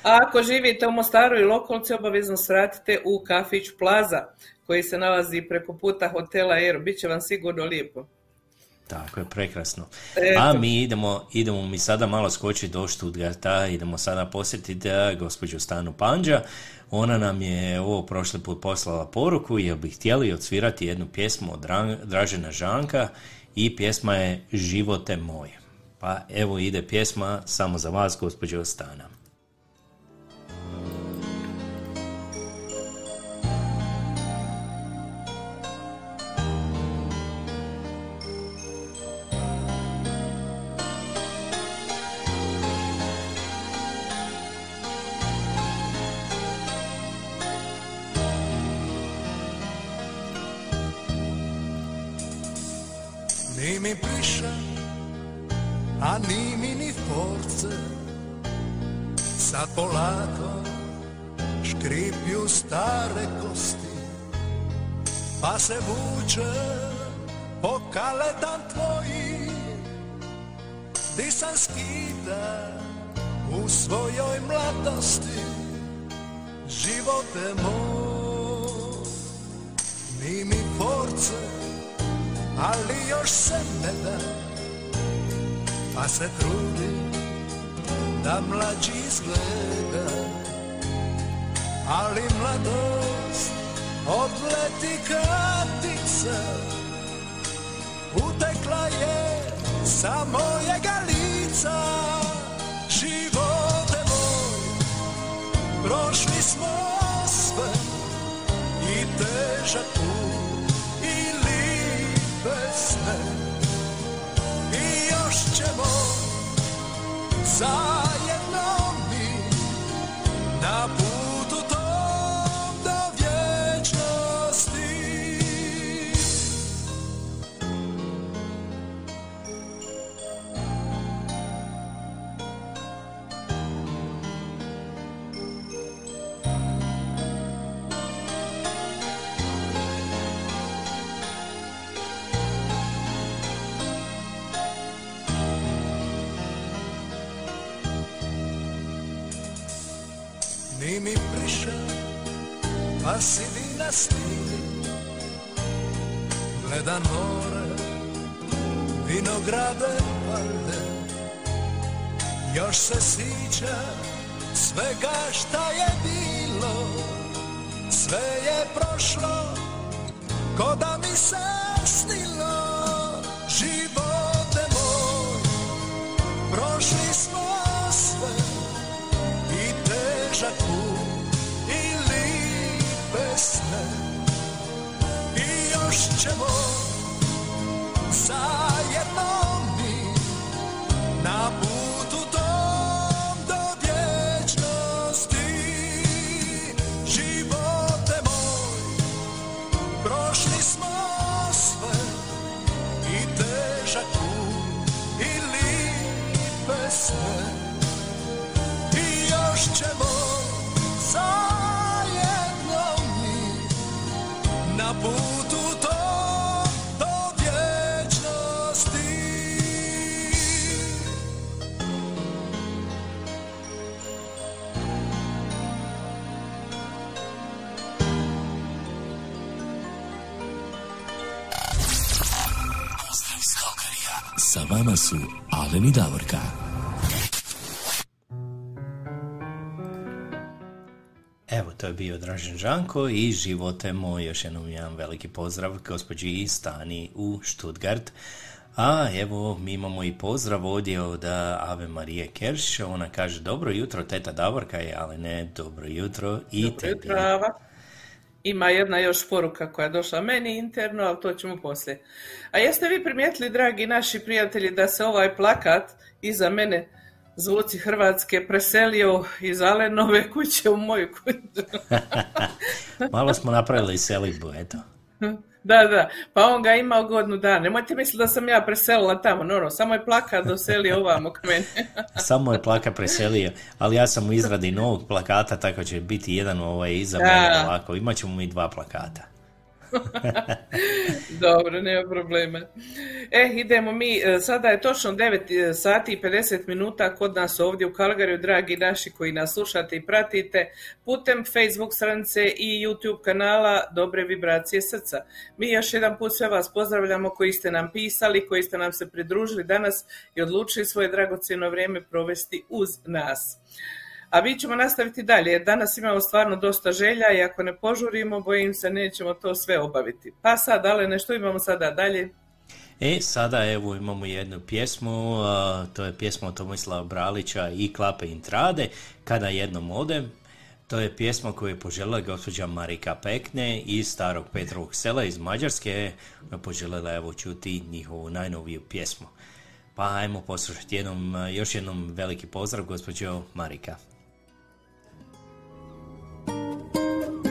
A ako živite u Mostaru i lokalci, obavezno svratite u kafić Plaza, koji se nalazi preko puta hotela Aero. Biće vam sigurno lijepo. Tako je, prekrasno. A mi idemo, idemo mi sada malo skočiti do Stuttgarta, idemo sada posjetiti eh, gospođu Stanu Panđa. Ona nam je ovo prošli put poslala poruku jer bi htjeli odsvirati jednu pjesmu od Dra- Dražena Žanka i pjesma je Živote moje. Pa evo ide pjesma samo za vas, gospođo Stana. Mi piša, a ni force. Sad polako škripju stare kosti Pa se vuče po kaletan tvoji Di sam skida u svojoj mladosti Živote moj. Ni mi force, ali još se ne da Pa se trudim da mlađi izgleda. Ali mladost odleti katica Utekla je sa mojega lica. Živote moj, prošli smo sve I težak put lipe sne I još ćemo zajedno mi Na putu Mi priša, pa si vi na stili Gledam more, vinograde palde Još se sjeća svega šta je bilo. Sve je prošlo, ko da mi se snilo i još bio Dražen Žanko i živote moj, još jednom jedan veliki pozdrav gospođi Stani u Stuttgart. A evo, mi imamo i pozdrav ovdje od Ave Marije Kerš, ona kaže dobro jutro, teta Davorka je, ali ne dobro jutro i Dobro tebi. jutro, Ava. Ima jedna još poruka koja je došla meni interno, ali to ćemo poslije. A jeste vi primijetili, dragi naši prijatelji, da se ovaj plakat iza mene Zvuci Hrvatske preselio iz Alenove kuće u moju kuću? Malo smo napravili selitbu, eto. Da, da, pa on ga imao godinu dana. Nemojte misliti da sam ja preselila tamo, no, no, samo je plakat doselio ovamo k meni. Samo je plaka preselio, ali ja sam u izradi novog plakata, tako će biti jedan ovaj iza mene ovako. Imat ćemo mi dva plakata. Dobro, nema problema. E, idemo mi, e, sada je točno 9 sati i 50 minuta kod nas ovdje u Kalgariju, dragi naši koji nas slušate i pratite putem Facebook stranice i YouTube kanala Dobre vibracije srca. Mi još jedan put sve vas pozdravljamo koji ste nam pisali, koji ste nam se pridružili danas i odlučili svoje dragocjeno vrijeme provesti uz nas. A mi ćemo nastaviti dalje, jer danas imamo stvarno dosta želja i ako ne požurimo, bojim se nećemo to sve obaviti. Pa sad, ale nešto imamo sada dalje? E, sada evo imamo jednu pjesmu, to je pjesma od Tomislava Bralića i Klape Intrade, Kada jednom odem. To je pjesma koju je poželjela gospođa Marika Pekne iz starog Petrovog sela iz Mađarske. Poželjela evo čuti njihovu najnoviju pjesmu. Pa ajmo poslušati jednom, još jednom veliki pozdrav gospođo Marika. うん。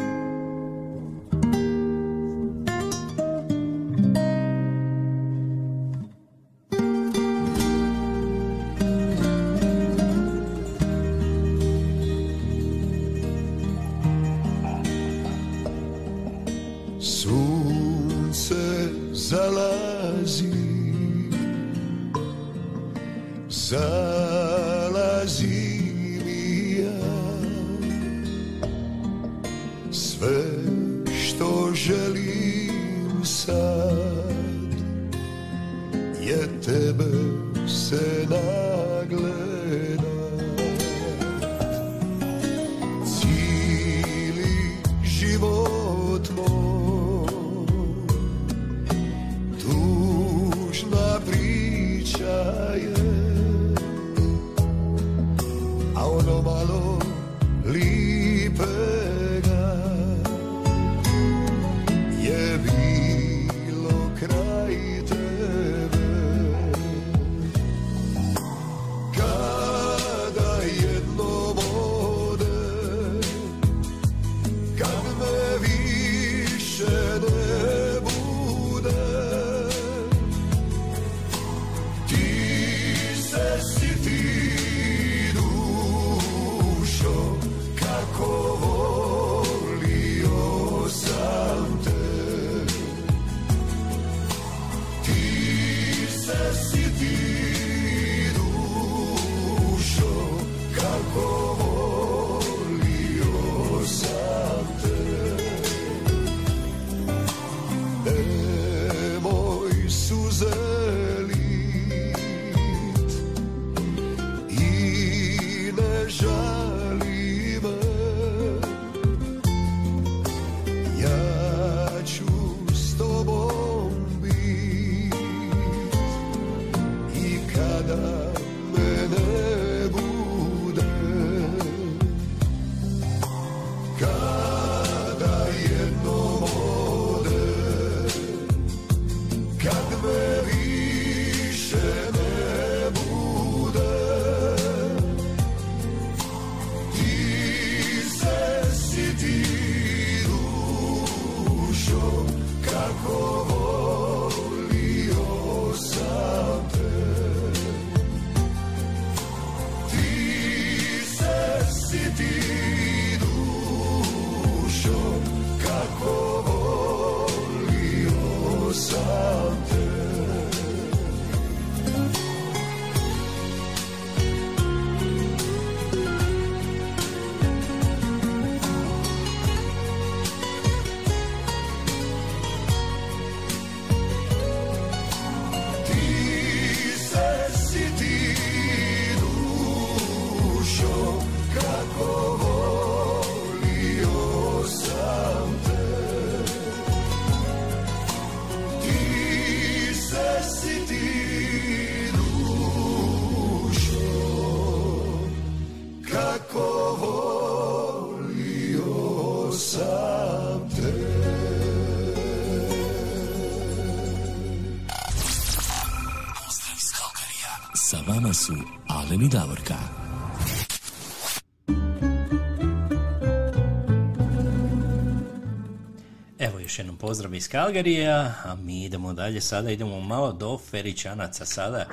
Pozdrav iz Kalgarija, a mi idemo dalje, sada idemo malo do Feričanaca. Sada,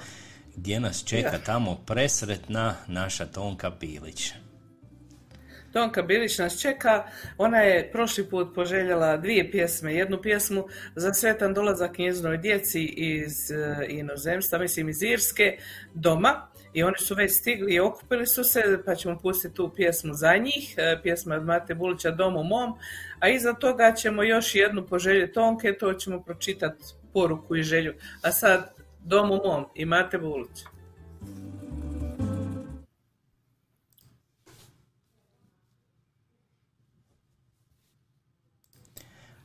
gdje nas čeka Ja. tamo presretna naša Tonka Pilić. Tonka Bilić nas čeka, ona je prošli put poželjela dvije pjesme, jednu pjesmu za sretan dolazak njezinoj djeci iz e, inozemstva, mislim iz Irske, doma, i oni su već stigli i okupili su se, pa ćemo pustiti tu pjesmu za njih, e, pjesma od Mate Bulića Dom u mom, a iza toga ćemo još jednu poželju Tonke, to ćemo pročitati poruku i želju. A sad, Dom u mom i Mate Bulić.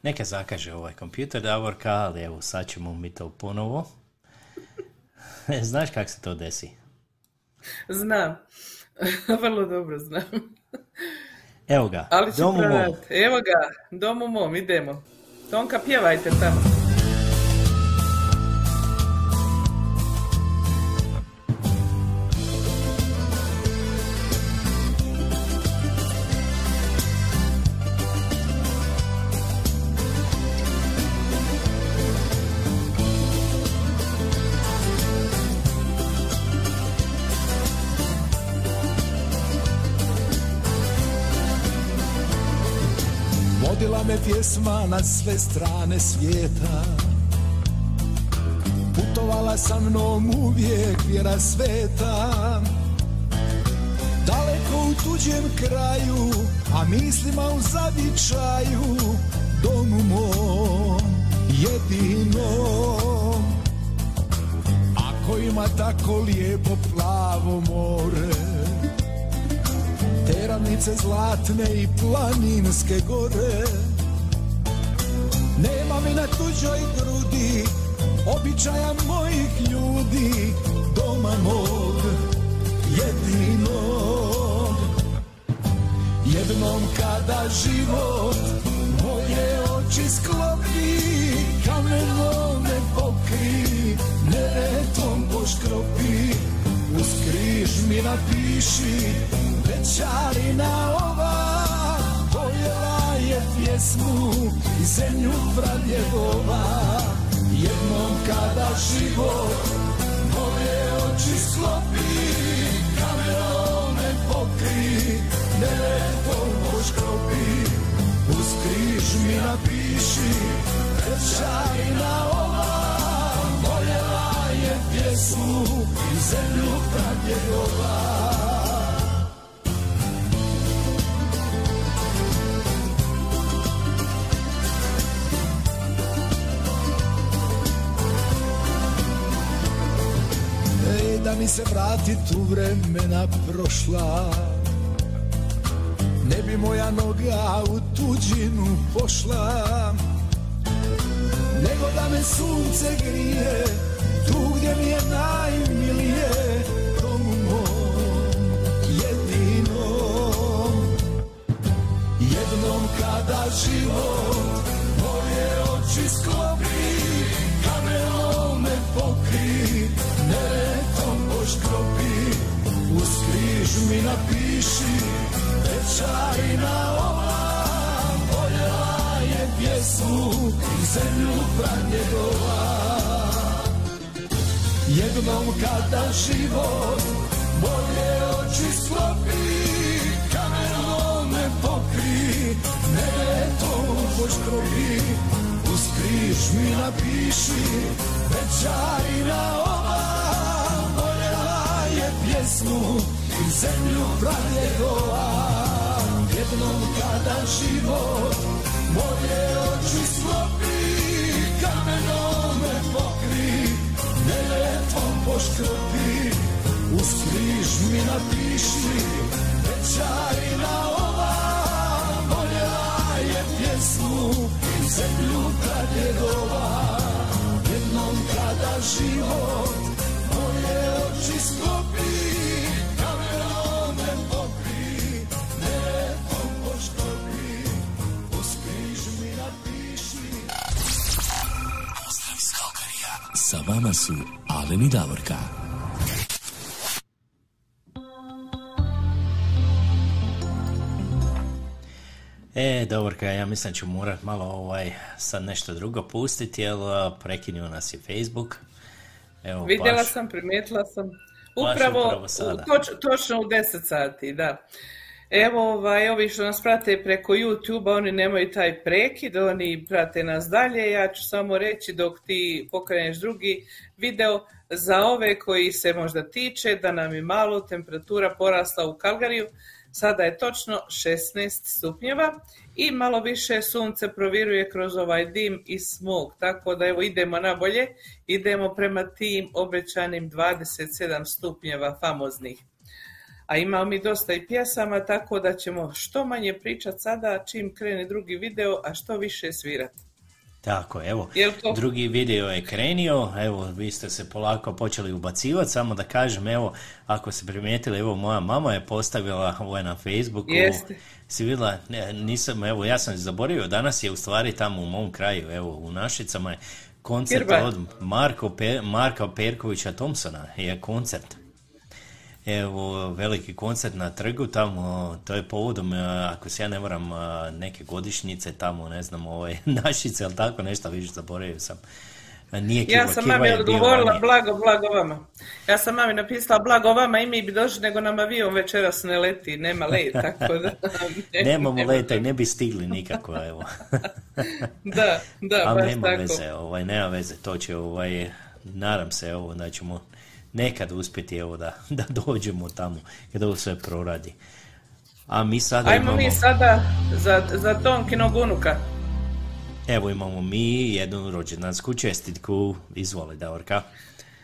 Neka zakaže ovaj kompjuter Davorka, ali evo sad ćemo mi to ponovo. Znaš kako se to desi? Znam, vrlo dobro znam. Evo ga, Ali ću dom u mom. Evo ga, dom u mom, idemo. Tonka, pjevajte tamo. Vodila me pjesma na sve strane svijeta. Putovala sa mnom uvijek vjera sveta. Daleko u tuđem kraju, a mislima u zavičaju Domu mom jedinom Ako ima tako lijepo plavo more Te ravnice zlatne i planinske gore. Nema mi na tuđoj grudi Običaja mojih ljudi Doma mog jedinog. Jednom kada život moje oči sklopi Kamenom me pokri, neretom poškropi. Uz križ mi napiši, večarina ova Pojela je pjesmu i zemlju pradjedova Jednom kada život moje oči sklopi Kamerom me pokri, neretom poškropi Uz križ mi napiši, večarina ova Voljela je pjesmu i zemlju se vrati tu vremena prošla. Ne bi moja noga u tuđinu pošla. Nego da me sunce grije Tu gdje mi je najmilije Domu mom jedinom. Jednom kada život mi napiši, večarina ova Voljela je pjesmu i zemlju pradjedova Jednom kada život moje oči sklopi Kamenom me pokri, neretom poškropi Uz križ mi napiši, večarina ova Voljela je pjesmu zemlju pradjedova Jednom kada život moje oči sklopi Kamenom me pokri, neretom poškropi Uz križ mi napiši, večarina ova Voljela je pjesmu. Zemlju pradjedova Jednom kada život moje oči sklopi Sa vama su Alen i Davorka. E, Doborka, ja mislim da ću morat malo ovaj, sad nešto drugo pustiti, jer prekinuo nas je Facebook. Evo, Vidjela baš- sam, primijetila sam. Baš Upravo, upravo sada. u- toč- točno u 10 sati, da. Evo, ovaj, ovi što nas prate preko YouTube, oni nemaju taj prekid, oni prate nas dalje. Ja ću samo reći dok ti pokreneš drugi video, za ove koji se možda tiče, da nam je malo temperatura porasla u Kalgariju. Sada je točno 16 stupnjeva i malo više sunce proviruje kroz ovaj dim i smog. Tako da evo idemo na bolje, idemo prema tim obećanim 27 stupnjeva famoznih. A imamo mi dosta i pjesama, tako da ćemo što manje pričat sada čim krene drugi video, a što više svirat. Tako, evo, to- drugi video je krenio, evo, vi ste se polako počeli ubacivati, samo da kažem, evo, ako ste primijetili, evo, moja mama je postavila ovo na Facebooku, Jeste. si vidjela, nisam, evo, ja sam zaboravio, danas je u stvari tamo u mom kraju, evo, u Našicama je koncert Kirba. od Marko Pe- Marka Perkovića Thompsona, je koncert. Evo, veliki koncert na trgu tamo, to je povodom, e, ako se ja ne varam, e, neke godišnjice tamo, ne znam, ovaj, Našice, ali tako nešto, više zaboravio sam. A Nije Ja Kiva, sam Kiva mami odgovorila blago, blago vama. Ja sam mami napisala blago vama i mi bi došli, nego nam avion večeras ne leti, nema let, tako da... ne- Nemamo nema- leta i ne bi stigli nikako, evo. Da, da, Ali baš nema tako. veze, ovaj, nema veze, to će, ovaj, nadam se, ovo, da ćemo nekad uspjeti, evo, da, da dođemo tamo, kada ovo sve proradi. A mi sada Ajmo imamo, mi sada za, za Tonkinog unuka. evo imamo mi jednu rođendansku čestitku, izvoli Davorka.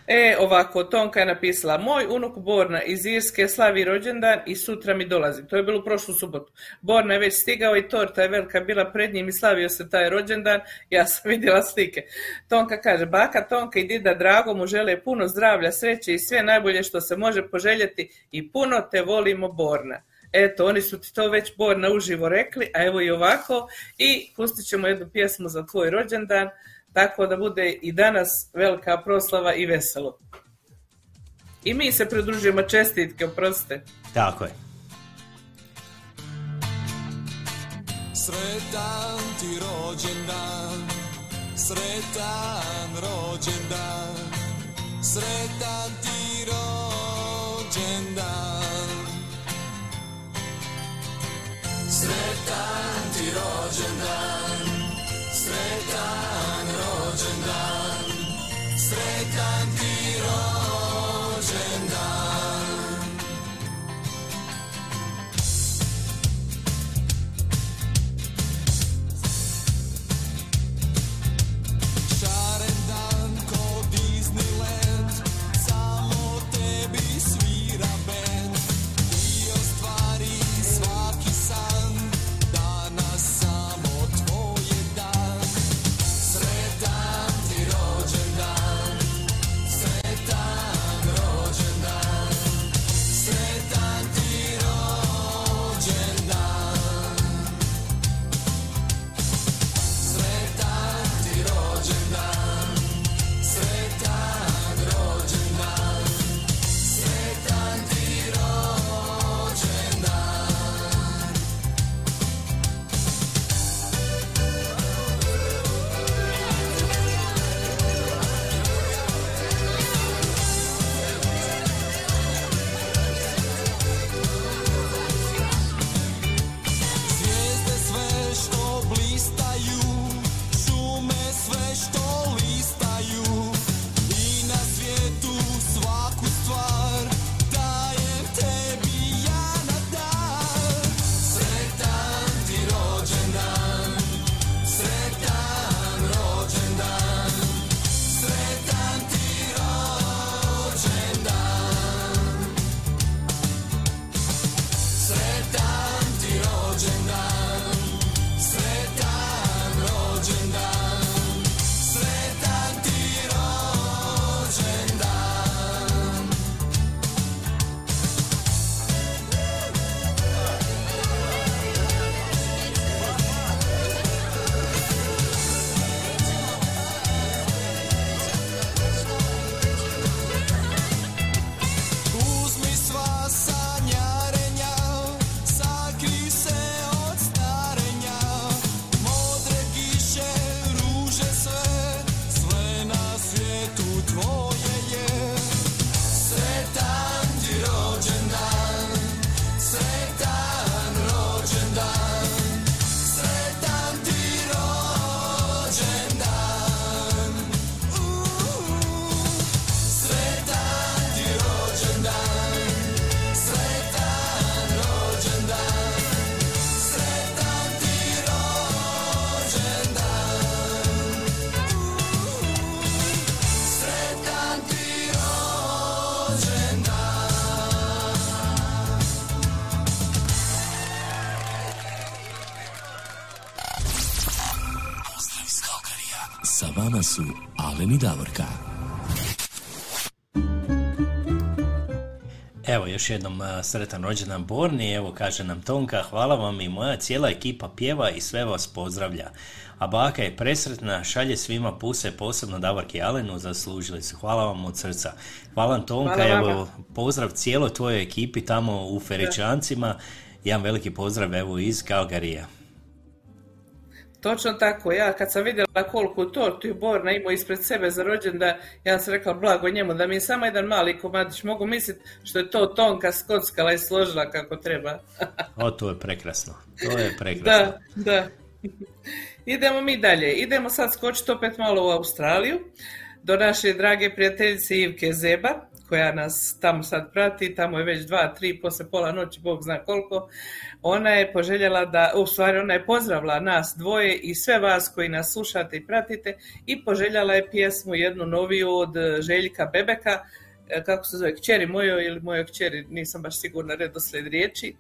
E, ovako, Tonka je napisala, moj unuk Borna iz Irske slavi rođendan i sutra mi dolazi. To je bilo prošlu subotu. Borna je već stigao i torta je velika bila pred njim i slavio se taj rođendan. Ja sam vidjela slike. Tonka kaže, baka Tonka i dida Drago mu žele puno zdravlja, sreće i sve najbolje što se može poželjeti i puno te volimo Borna. Eto, oni su ti to već Borna uživo rekli, a evo i ovako. I pustit ćemo jednu pjesmu za tvoj rođendan, tako da bude i danas velika proslava i veselo. I mi se pridružujemo čestitke, oprostite. Tako je. Sretan ti rođendan, sretan rođendan, sretan ti rođendan. Sretan ti rođendan, sretan rođendan, sretan ti rođendan. Još jednom sretan rođendan Borni, evo kaže nam Tonka, hvala vam i moja cijela ekipa pjeva i sve vas pozdravlja. A baka je presretna, šalje svima puse, posebno Davorki Alenu, zaslužili su. Hvala vam od srca. Hvala vam Tonka, Hvala evo pozdrav cijeloj tvojoj ekipi tamo u Feričancima. Jedan veliki pozdrav evo iz Kalgarija. Točno tako, ja kad sam vidjela koliko tortu je Borna imao ispred sebe za rođendan, ja sam rekla blago njemu da mi je samo jedan mali komadić, mogu misliti što je to tonka skockala i složila kako treba. O, to je prekrasno. To je prekrasno. Da, da. Idemo mi dalje. Idemo sad skočiti opet malo u Australiju do naše drage prijateljice Ivke Zeba, koja nas tamo sad prati, tamo je već dva, tri, posle pola noći, Bog zna koliko. Ona je poželjela da, u stvari ona je pozdravila nas dvoje i sve vas koji nas slušate i pratite i poželjela je pjesmu jednu noviju od eh, Željka Bebeka, eh, kako se zove, kćeri mojoj ili mojoj kćeri, nisam baš sigurna redoslijed riječi.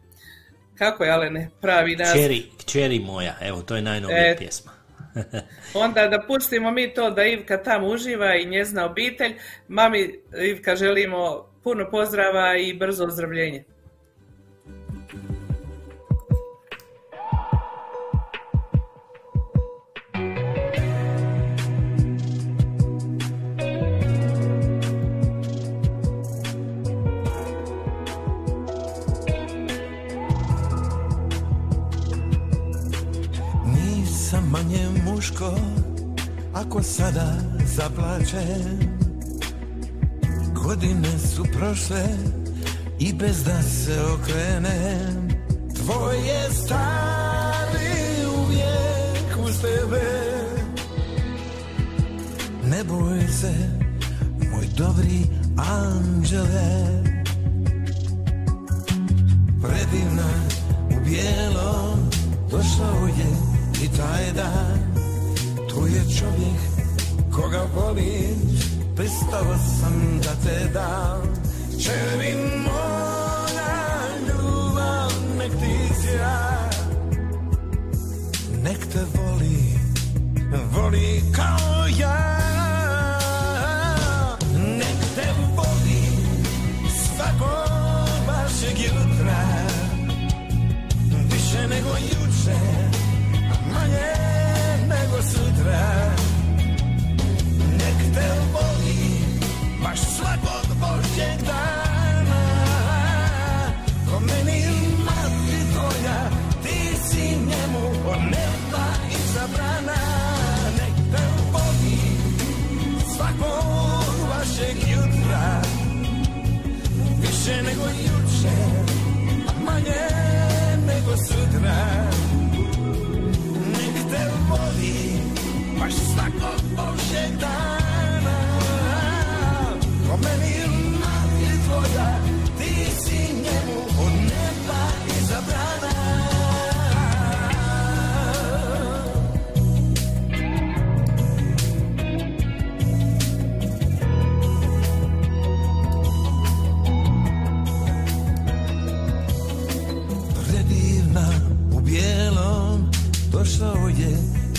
Kako je, Alene, pravi naziv? Kćeri, kćeri moja, evo, to je najnovija E, pjesma. Onda da pustimo mi to da Ivka tamo uživa i njezina obitelj. Mami Ivka želimo puno pozdrava i brzo ozdravljenje. Muško ako sada zaplačem. Godine su prošle i bez da se okrenem. Tvoje stari uvijek uz tebe. Ne boj se, moj dobri anđele. Predivna u bijelom došao je i taj dan Tu je čovjek koga voliš Pristao sam da te dam. Čeri moja ljubav nek ti sja Nek te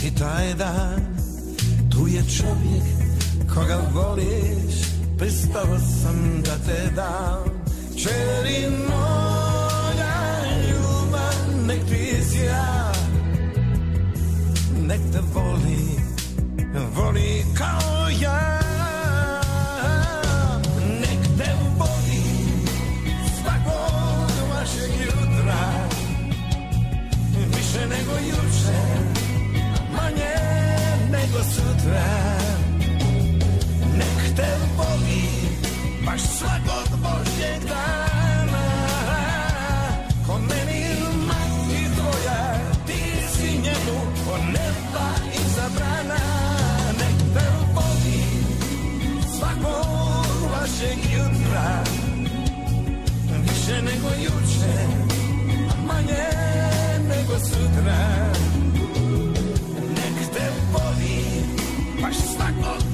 i taj dan. Tu je čovjek koga voliš pristao sam da te dam. Čeri moja ljubav nek ti sja nek te voli voli kao ja nego juče a manje nego sutra. Nek te voli baš svakog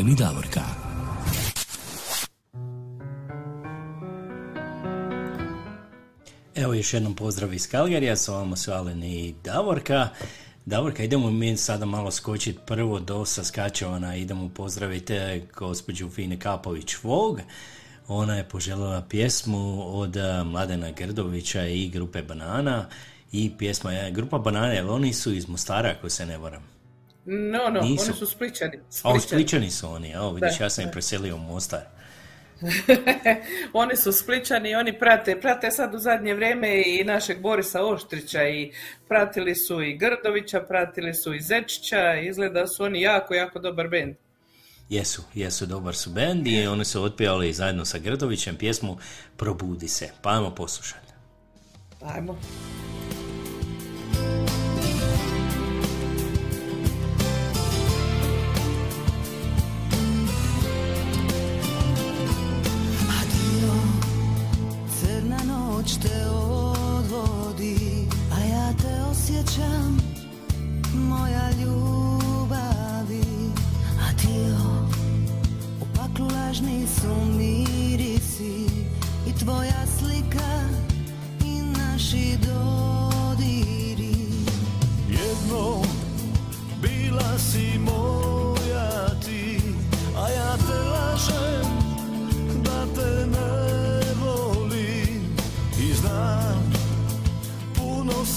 Alen i Davorka. Evo još jednom pozdrav iz Kalgarija, sa vama su Alen i Davorka. Davorka, idemo mi sada malo skočiti prvo do Saskačevana, idemo pozdraviti eh, gospođu Fine Kapović Vog. Ona je poželjela pjesmu od eh, Mladena Grdovića i grupe Banana i pjesma je grupa Banana, jer oni su iz Mostara, ako se ne varam. No, no, Nisu. oni su spličani. A o, Spličani. Spličani su oni, evo vidiš, Da, ja sam da. preselio u Mostar. oni su spličani i oni prate, prate sad u zadnje vrijeme i našeg Borisa Oštrića i pratili su i Grdovića, pratili su i Zečića, izgleda su oni jako, jako dobar bend. Jesu, jesu, dobar su bend i oni su otpjevali zajedno sa Grdovićem pjesmu Probudi se, pa ajmo poslušati. Ajmo. Noć te odvodi, a ja te osjećam, moja ljubavi. Adio, u paklu lažni su mirisi i tvoja slika i naši dodiri. Jednom bila si moja ti, a ja te lažem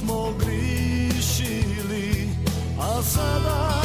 smo grišili, a sada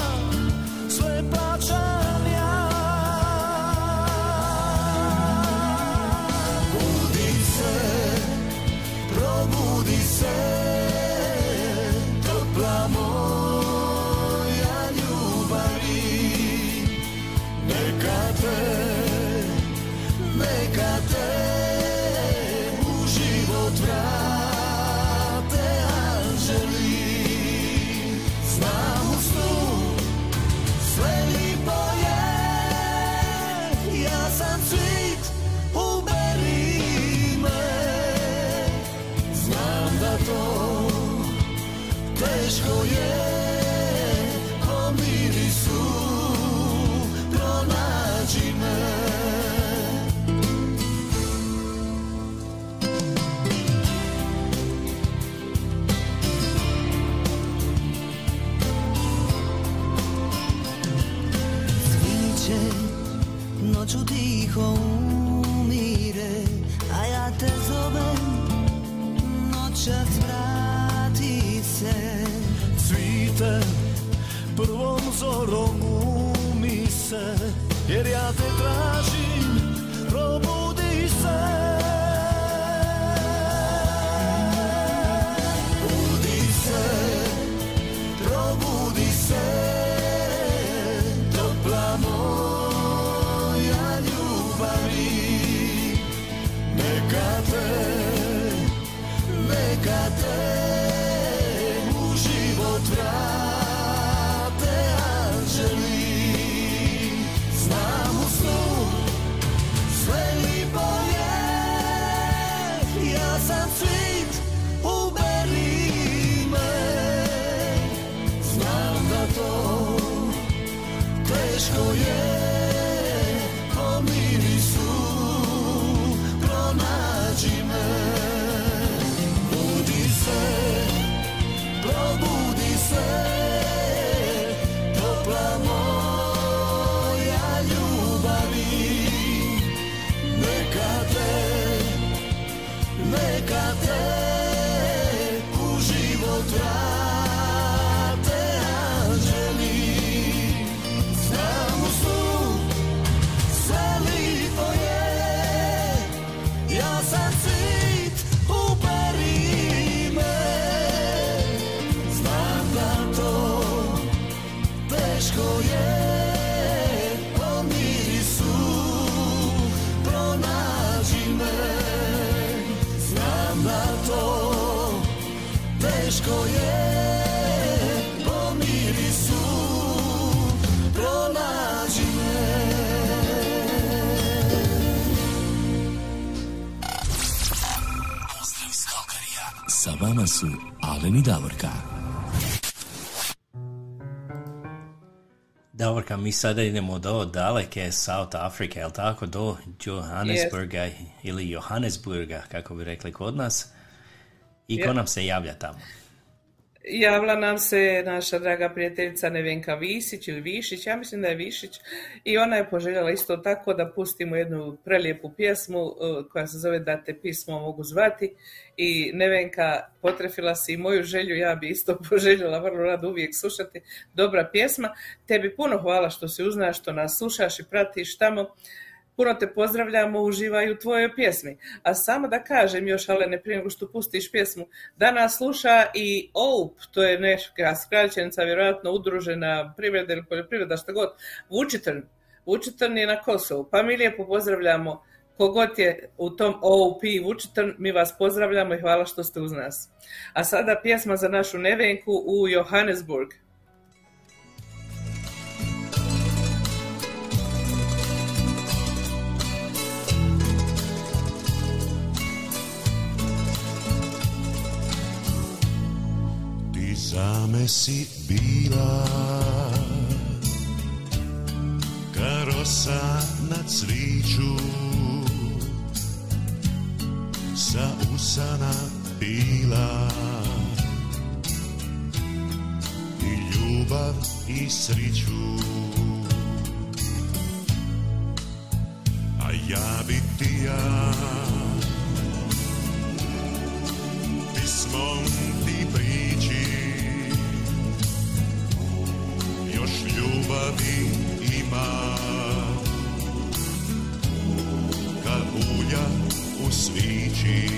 mi sada idemo do daleke South Afrike, jel tako, do Johannesburga ili Johannesburga, kako bi rekli kod nas. I ko Je. nam se javlja tamo? Javila nam se naša draga prijateljica Nevenka Visić ili Višić, ja mislim da je Višić, i ona je poželjela isto tako da pustimo jednu prelijepu pjesmu eh, koja se zove Da te pismo mogu zvati i Nevenka potrefila si i moju želju, ja bi isto poželjela vrlo rado uvijek slušati dobra pjesma. Tebi puno hvala što si uznaš, što nas slušaš i pratiš tamo. Puno te pozdravljamo, uživaj u tvojoj pjesmi. A samo da kažem još, ale ne prije nego što pustiš pjesmu, da nas sluša i OUP, to je neka skraćenica, vjerojatno udružena privreda ili poljoprivreda, šta god, Vučitrn. Vučitrn je na Kosovu, pa mi lijepo pozdravljamo kogod je u tom OUP Vučitrn, mi vas pozdravljamo i hvala što ste uz nas. A sada pjesma za našu Nevenku u Johannesburg. Ti same si bila. Karosa na cviću Sa usana bila I ljubav i sriću. A ja bi ti ja. Pismom ti prići Još ljubavi ima. Kad ulja u svići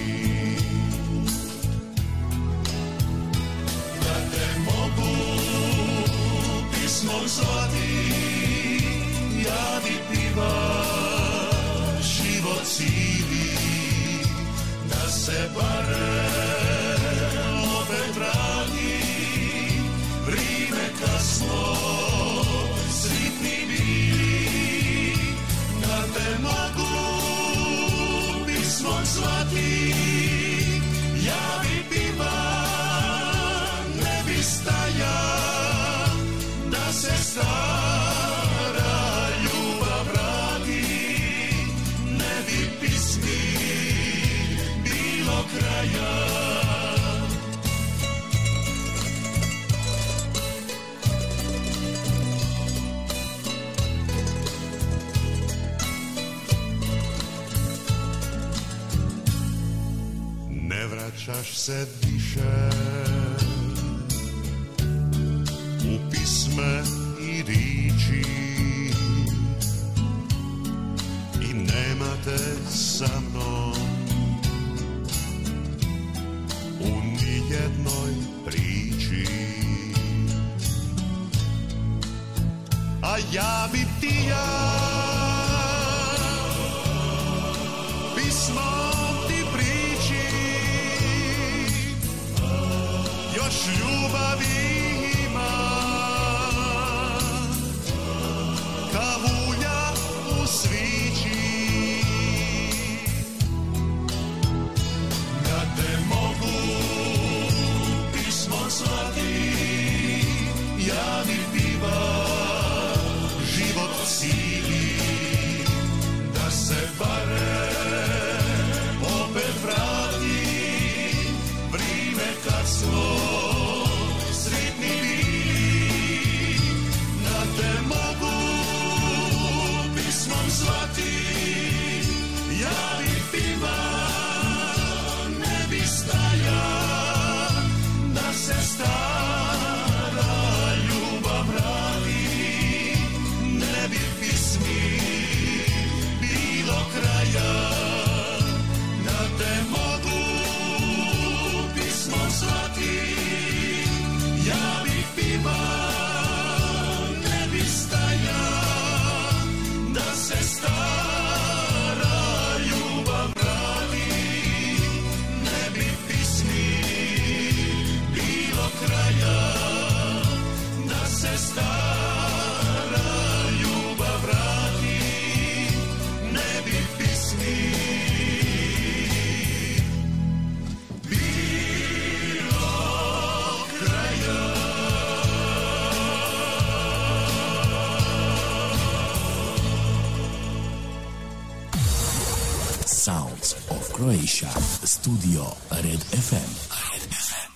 Croatia. Studio Red FM. Red FM.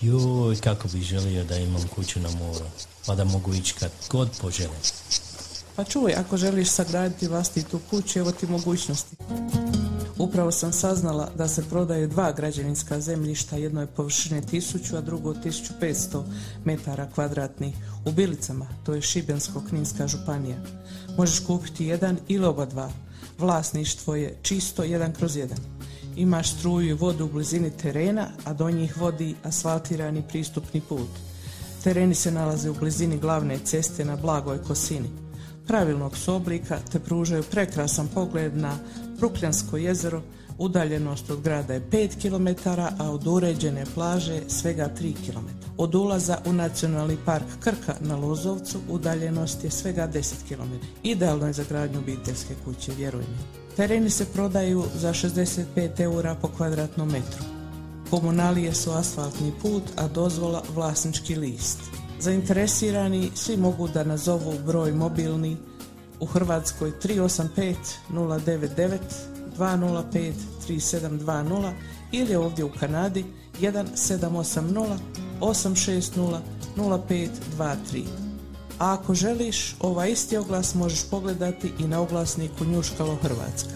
Joj, kako bi želio da imam kuću na moru, pa da mogu ići kad god poželim. Pa čuj, ako želiš sagraditi vlastitu kuću, evo ti mogućnosti. Upravo sam saznala da se prodaju dva građevinska zemljišta, jedno je površine 1000, a drugo 1500 metara kvadratnih. U Bilicama, to je Šibensko-Kninska županija. Možeš kupiti jedan ili oba dva. Vlasništvo je čisto jedan kroz jedan. Imaš struju i vodu u blizini terena, a do njih vodi asfaltirani pristupni put. Tereni se nalaze u blizini glavne ceste na blagoj kosini. Pravilnog su oblika te pružaju prekrasan pogled na Brukljansko jezero, udaljenost od grada je 5 km, a od uređene plaže svega 3 km. Od ulaza u nacionalni park Krka na Lozovcu udaljenost je svega 10 km. Idealno je za gradnju obiteljske kuće, vjeruj mi. Tereni se prodaju za 65 eura po kvadratnom metru. Komunalije su asfaltni put, a dozvola vlasnički list. Zainteresirani svi mogu da nazovu broj mobilni u Hrvatskoj 385 099 205 3720 ili ovdje u Kanadi 1780 860 0523. A ako želiš, ovaj isti oglas možeš pogledati i na oglasniku Njuškalo Hrvatska.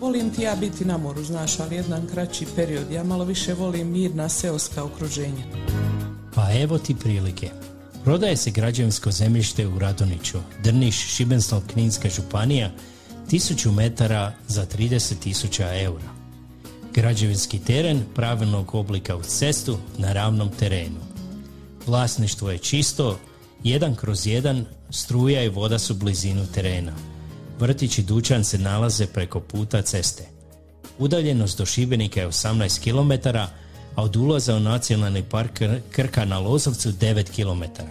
Volim ti ja biti na moru, znaš, ali jedan kraći period. Ja malo više volim mirna seoska okruženja. Pa evo ti prilike. Prodaje se građevinsko zemljište u Radoniću, Drniš, Šibensko-Kninska županija, 1000 metara za 30.000 eura. Građevinski teren pravilnog oblika uz cestu na ravnom terenu. Vlasništvo je čisto, jedan kroz jedan, struja i voda su blizinu terena. Vrtić i dućan se nalaze preko puta ceste. Udaljenost do Šibenika je 18 km, a od ulaza u nacionalni park Krka na Lozovcu 9 km.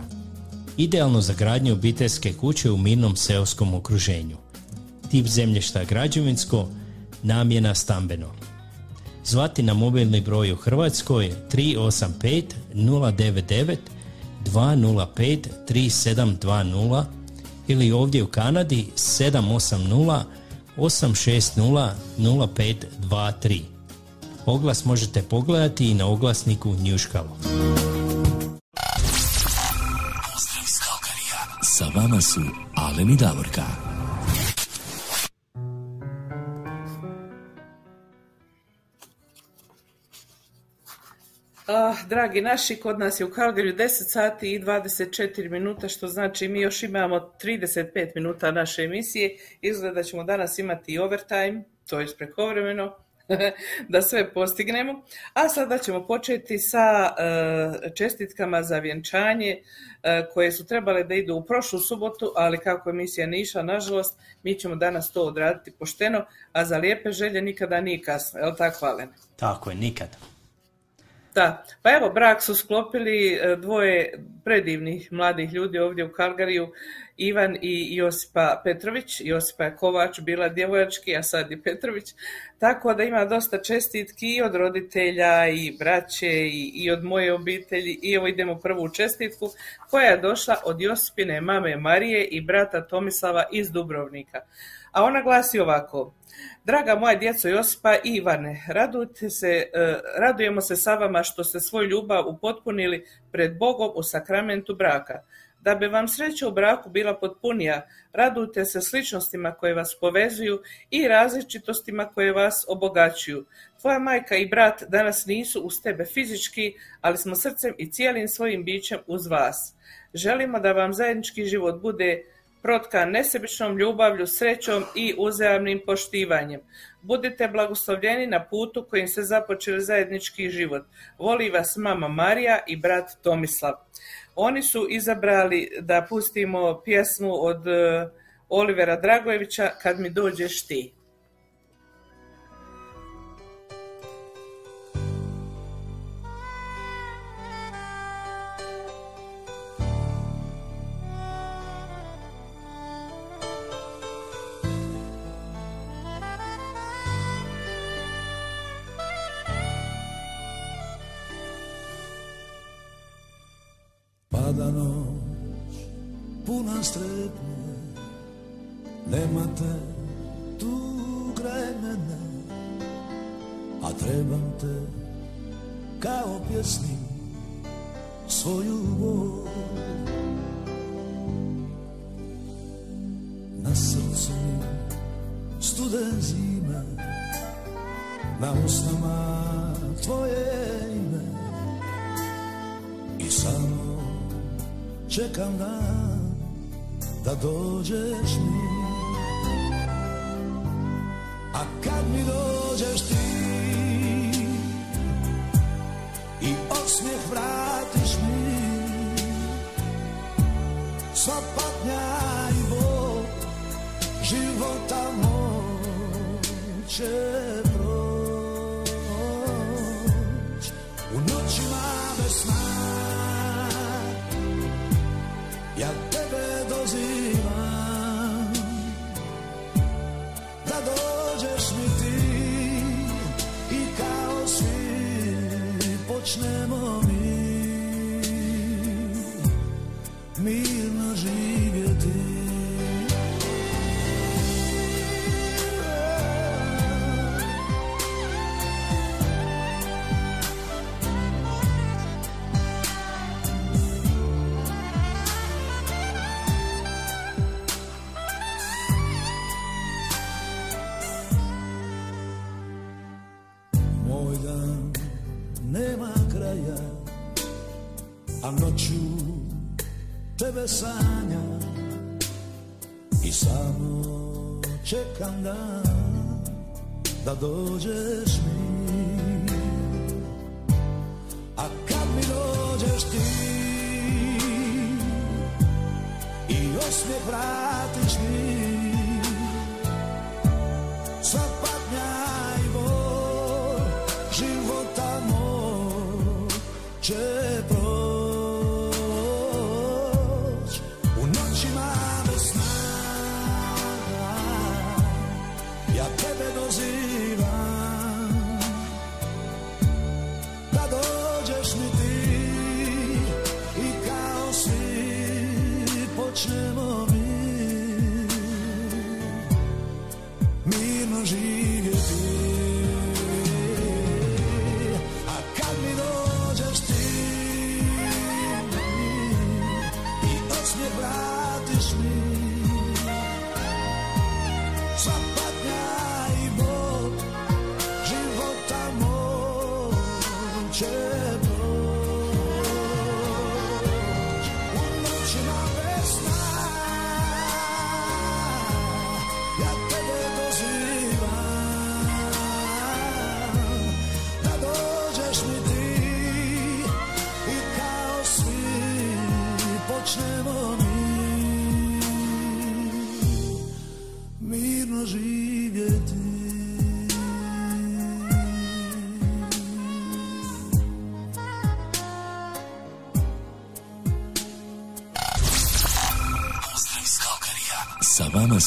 Idealno za gradnju obiteljske kuće u mirnom seoskom okruženju. Tip zemljišta građevinsko, namjena stambeno. Zvati na mobilni broj u Hrvatskoj 385 099 205 3720 ili ovdje u Kanadi 780 860 0523. Oglas možete pogledati i na oglasniku Njuškalo. Pozdrav iz. Sa vama su Alen i Davorka. Ah, dragi naši, kod nas je u Kalgariju 10 sati i 24 minuta, što znači mi još imamo 35 minuta naše emisije. Izgleda da ćemo danas imati i overtime, to je prekovremeno, da sve postignemo. A sada ćemo početi sa e, čestitkama za vjenčanje e, koje su trebale da idu u prošlu subotu, ali kako emisija nije išla, nažalost, mi ćemo danas to odraditi pošteno, a za lijepe želje nikada nije kasno, li tako, Alene? Tako je, nikad. Da, pa evo brak su sklopili e, dvoje predivnih mladih ljudi ovdje u Kalgariju, Ivan i Josipa Petrović. Josipa je Kovač, bila djevojački, a sad je Petrović. Tako da ima dosta čestitki i od roditelja i braće i, i od moje obitelji. I evo idemo prvu čestitku koja je došla od Josipine mame Marije i brata Tomislava iz Dubrovnika. A ona glasi ovako. Draga moja djeco Josipa i Ivane, radujte se, e, radujemo se sa vama što ste svoju ljubav upotpunili pred Bogom u sakramentu braka. Da bi vam sreća u braku bila potpunija, radujte se sličnostima koje vas povezuju i različitostima koje vas obogaćuju. Tvoja majka i brat danas nisu uz tebe fizički, ali smo srcem i cijelim svojim bićem uz vas. Želimo da vam zajednički život bude protkan nesebičnom ljubavlju, srećom i uzajamnim poštivanjem. Budite blagoslovljeni na putu kojim ste započeli zajednički život. Voli vas mama Marija i brat Tomislav. Oni su izabrali da pustimo pjesmu od e, Olivera Dragojevića Kad mi dođeš ti. Strepnje Nema te tu kraj mene A trebam te kao pjesnik svoju bol Na srcu studen zime Na usnama tvoje ime. I samo čekam dan da dođeš mi. A kad mi dođeš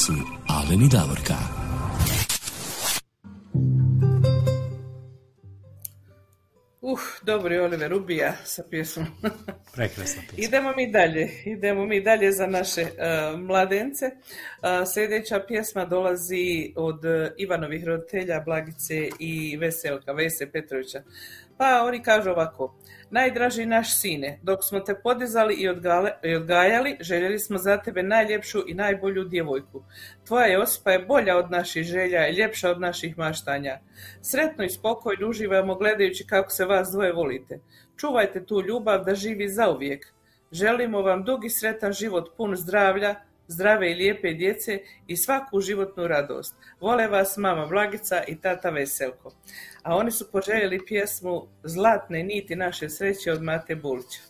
su Alen i Davorka. Uh, dobri Oliver ubija sa pjesmom. Prekrasna pjesma. Idemo mi dalje, idemo mi dalje za naše uh, mladence. Uh, sljedeća pjesma dolazi od uh, Ivanovih roditelja Blagice i Veselka, Vese Petrovića. Pa oni kažu ovako, najdraži naš sine, dok smo te podizali i, odgajali, željeli smo za tebe najljepšu i najbolju djevojku. Tvoja Josipa je bolja od naših želja i ljepša od naših maštanja. Sretno i spokojno uživamo gledajući kako se vas dvoje volite. Čuvajte tu ljubav da živi zauvijek. Želimo vam dugi sretan život pun zdravlja, zdrave i lijepe djece i svaku životnu radost. Vole vas mama Blagica i tata Veselko. A oni su poželjeli pjesmu Zlatne niti naše sreće od Mate Bulića.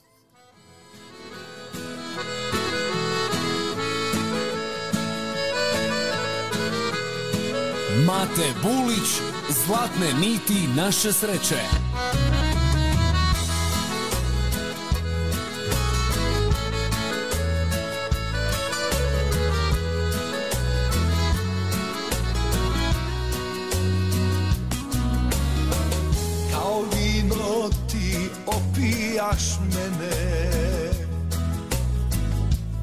Mate Bulić, zlatne niti naše sreće. Opijaš mene.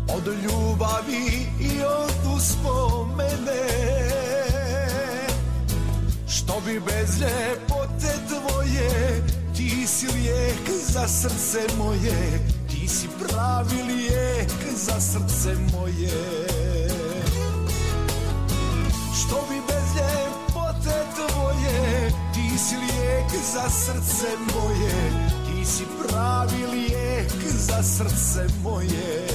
Od ljubavi i od uspomena mene Što bi bez ljepote tvoje Ti si lijek za srce moje. Ti si pravi lijek za srce moje. Što bi bez ljepote tvoje Ti si lijek za srce moje Si pravi lijek za srce moje.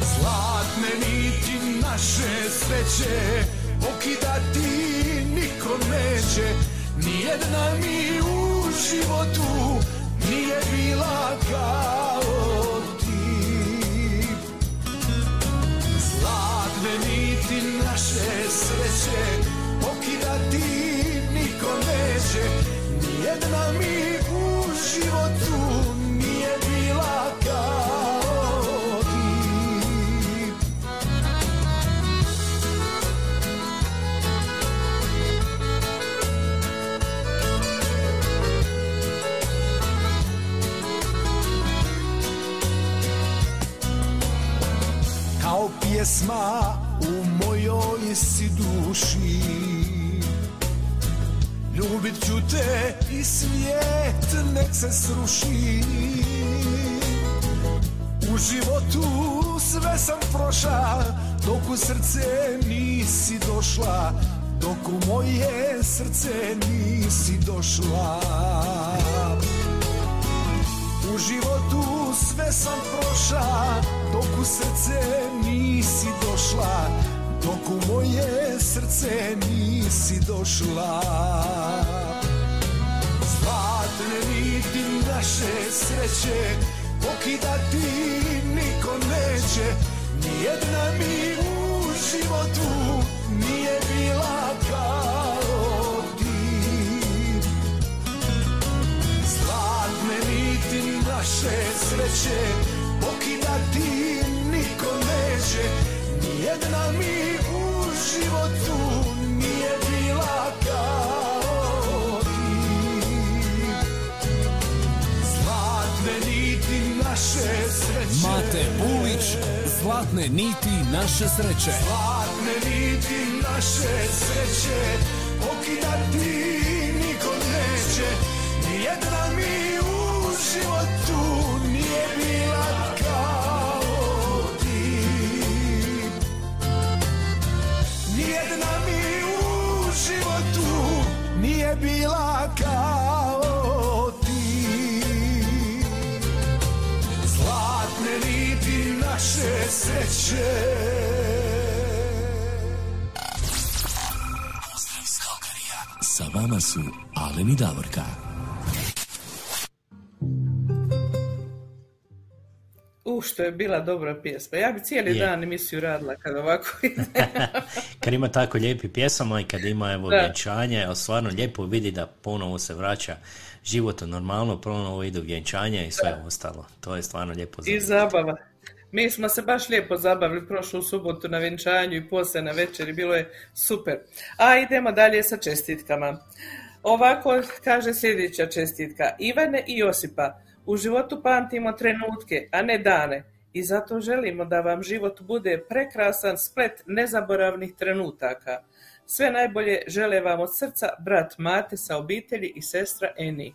Zlatne niti naše sreće Pokidati niko neće. Nijedna mi u životu Nije bila kao ti. Zlatne niti naše sreće Pokidati niko neće Nijedna mi u životu Nije bila kao ti. Kao pjesma u mojoj si duši Ljubit ću te i svijet nek se sruši. U životu sve sam prošla Dok u srce nisi došla Dok u moje srce nisi došla. U životu sve sam prošla Dok u srce nisi došla Dok u moje srce nisi došla. Zlatne niti naše sreće Pokidati niko neće. Nijedna mi u životu Nije bila kao ti. Zlatne niti naše sreće Pokidati niko neće Nijedna mi u životu Nije bila kao ti. Zlatne niti naše sreće. Mate Bulić, zlatne niti naše sreće. Zlatne niti naše sreće Pokidati niko neće. Nijedna mi u životu Nijedna mi u životu Nije bila kao ti Zlatne niti naše sreće Pozdrav iz Kalkarija. Sa vama su Alen i Davorka. U, što je bila dobra pjesma. Ja bi cijeli Je. dan emisiju radila kad ovako ide. Kad ima tako lijepi pjesama i kad ima evo Da. vjenčanje, stvarno lijepo vidi da ponovo se vraća život u normalno, ponovo idu vjenčanja i sve ostalo. To je stvarno lijepo za I zabava. Mi smo se baš lijepo zabavili prošlu subotu na vjenčanju i poslije na večeri, bilo je super. A idemo dalje sa čestitkama. Ovako kaže sljedeća čestitka. Ivane i Josipa, u životu pamtimo trenutke, a ne dane. I zato želimo da vam život bude prekrasan splet nezaboravnih trenutaka. Sve najbolje žele vam od srca brat Mate sa obitelji i sestra Eni.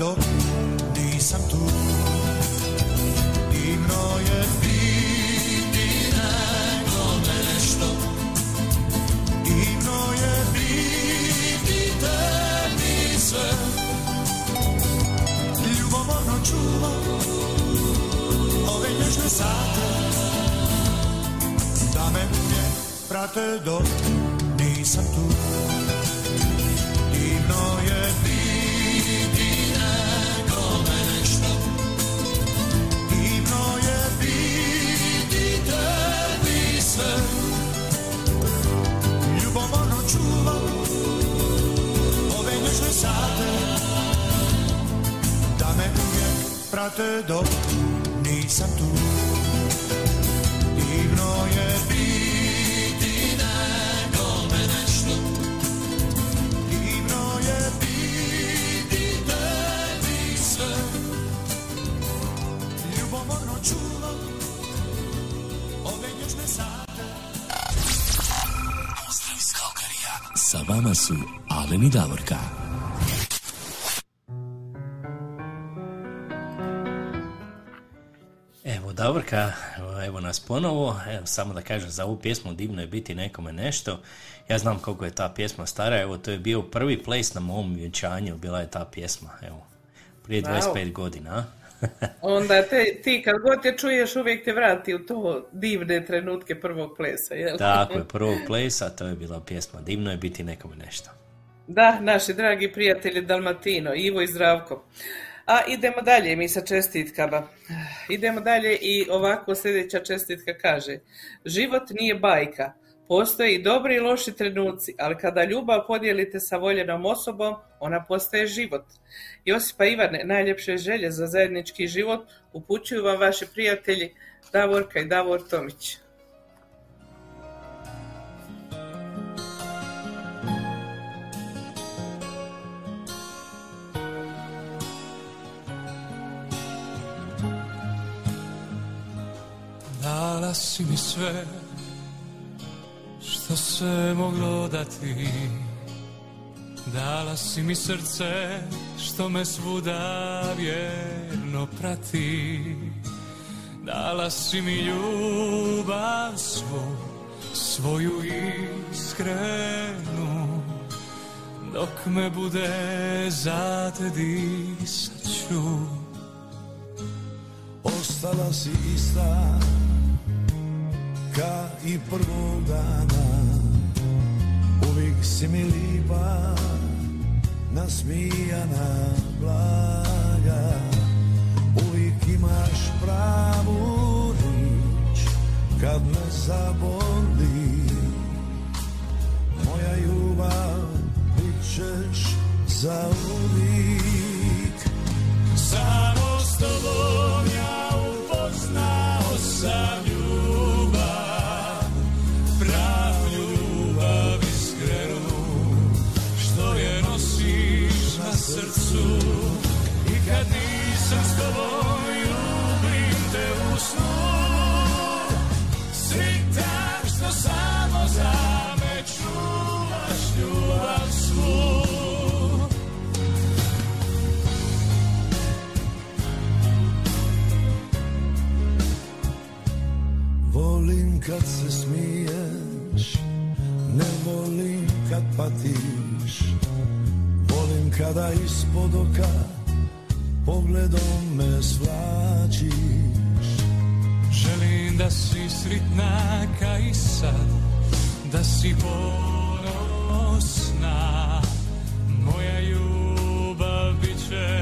Prate Davorka. Evo Davorka, evo nas ponovo, evo, samo da kažem za ovu pjesmu divno je biti nekome nešto. Ja znam koliko je ta pjesma stara, evo to je bio prvi ples na mom vjenčanju, bila je ta pjesma, evo, prije Wow. 25 godina. Onda te, ti kad god te čuješ uvijek te vrati u to divne trenutke prvog plesa, jel? Tako je, prvog plesa, to je bila pjesma, divno je biti nekome nešto. Da, naši dragi prijatelji Dalmatino, Ivo i Zdravko. A idemo dalje mi sa čestitkama. Idemo dalje i ovako sljedeća čestitka kaže Život nije bajka. Postoje i dobri i loši trenuci, ali kada ljubav podijelite sa voljenom osobom, ona postaje život. Josipa Ivane, najljepše želje za zajednički život upućuju vam vaši prijatelji Davorka i Davor Tomić. Si mi sve što se moglo dati. Dala si mi srce što me svuda vjerno prati. Dala si mi ljubav svu, svoju iskrenu. Dok me bude za te disat ću. Ostala si ista Ka i prvog dana. Uvijek si mi lipa Nasmijana, blaga. Uvijek imaš pravu rič Kad me zaboli. Moja ljubav Bit ćeš za uvijek Samo s tobom ja upoznao sam kad se smiješ Ne volim kad patiš. Volim kada ispod oka Pogledom me svlačiš. Želim da si sritna ka i sad Da si ponosna. Moja ljubav bit ćeš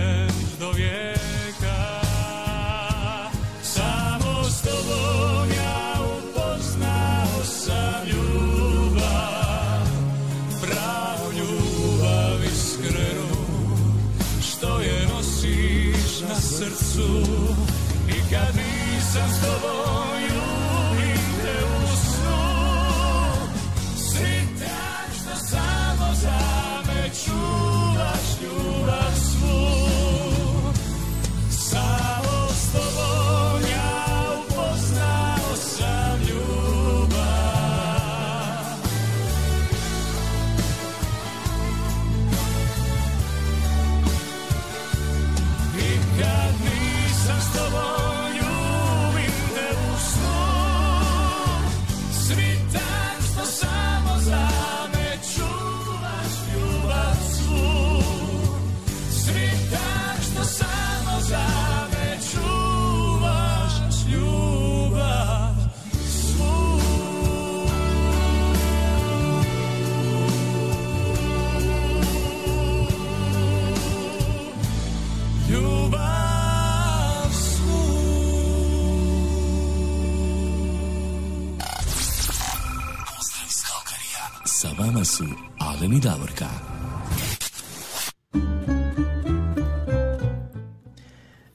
vama su Alen i Davorka.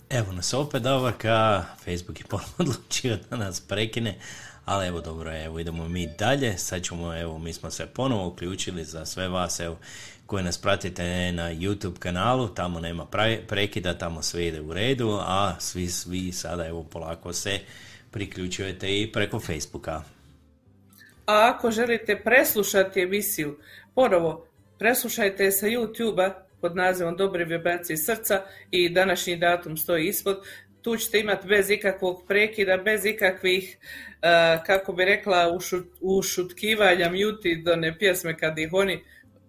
Evo nas opet Davorka, Facebook je ponovno odlučio da nas prekine, ali evo dobro, evo idemo mi dalje, sad ćemo, evo mi smo se ponovo uključili za sve vas, evo koji nas pratite na YouTube kanalu, tamo nema pre- prekida, tamo sve ide u redu, a svi, svi sada evo polako se priključujete i preko Facebooka. A ako želite preslušati emisiju, ponovo preslušajte sa YouTube-a pod nazivom Dobre vibracije srca i današnji datum stoji ispod. Tu ćete imati bez ikakvog prekida, bez ikakvih, eh, kako bi rekla, ušu- ušutkivanja, muti do ne pjesme kad ih oni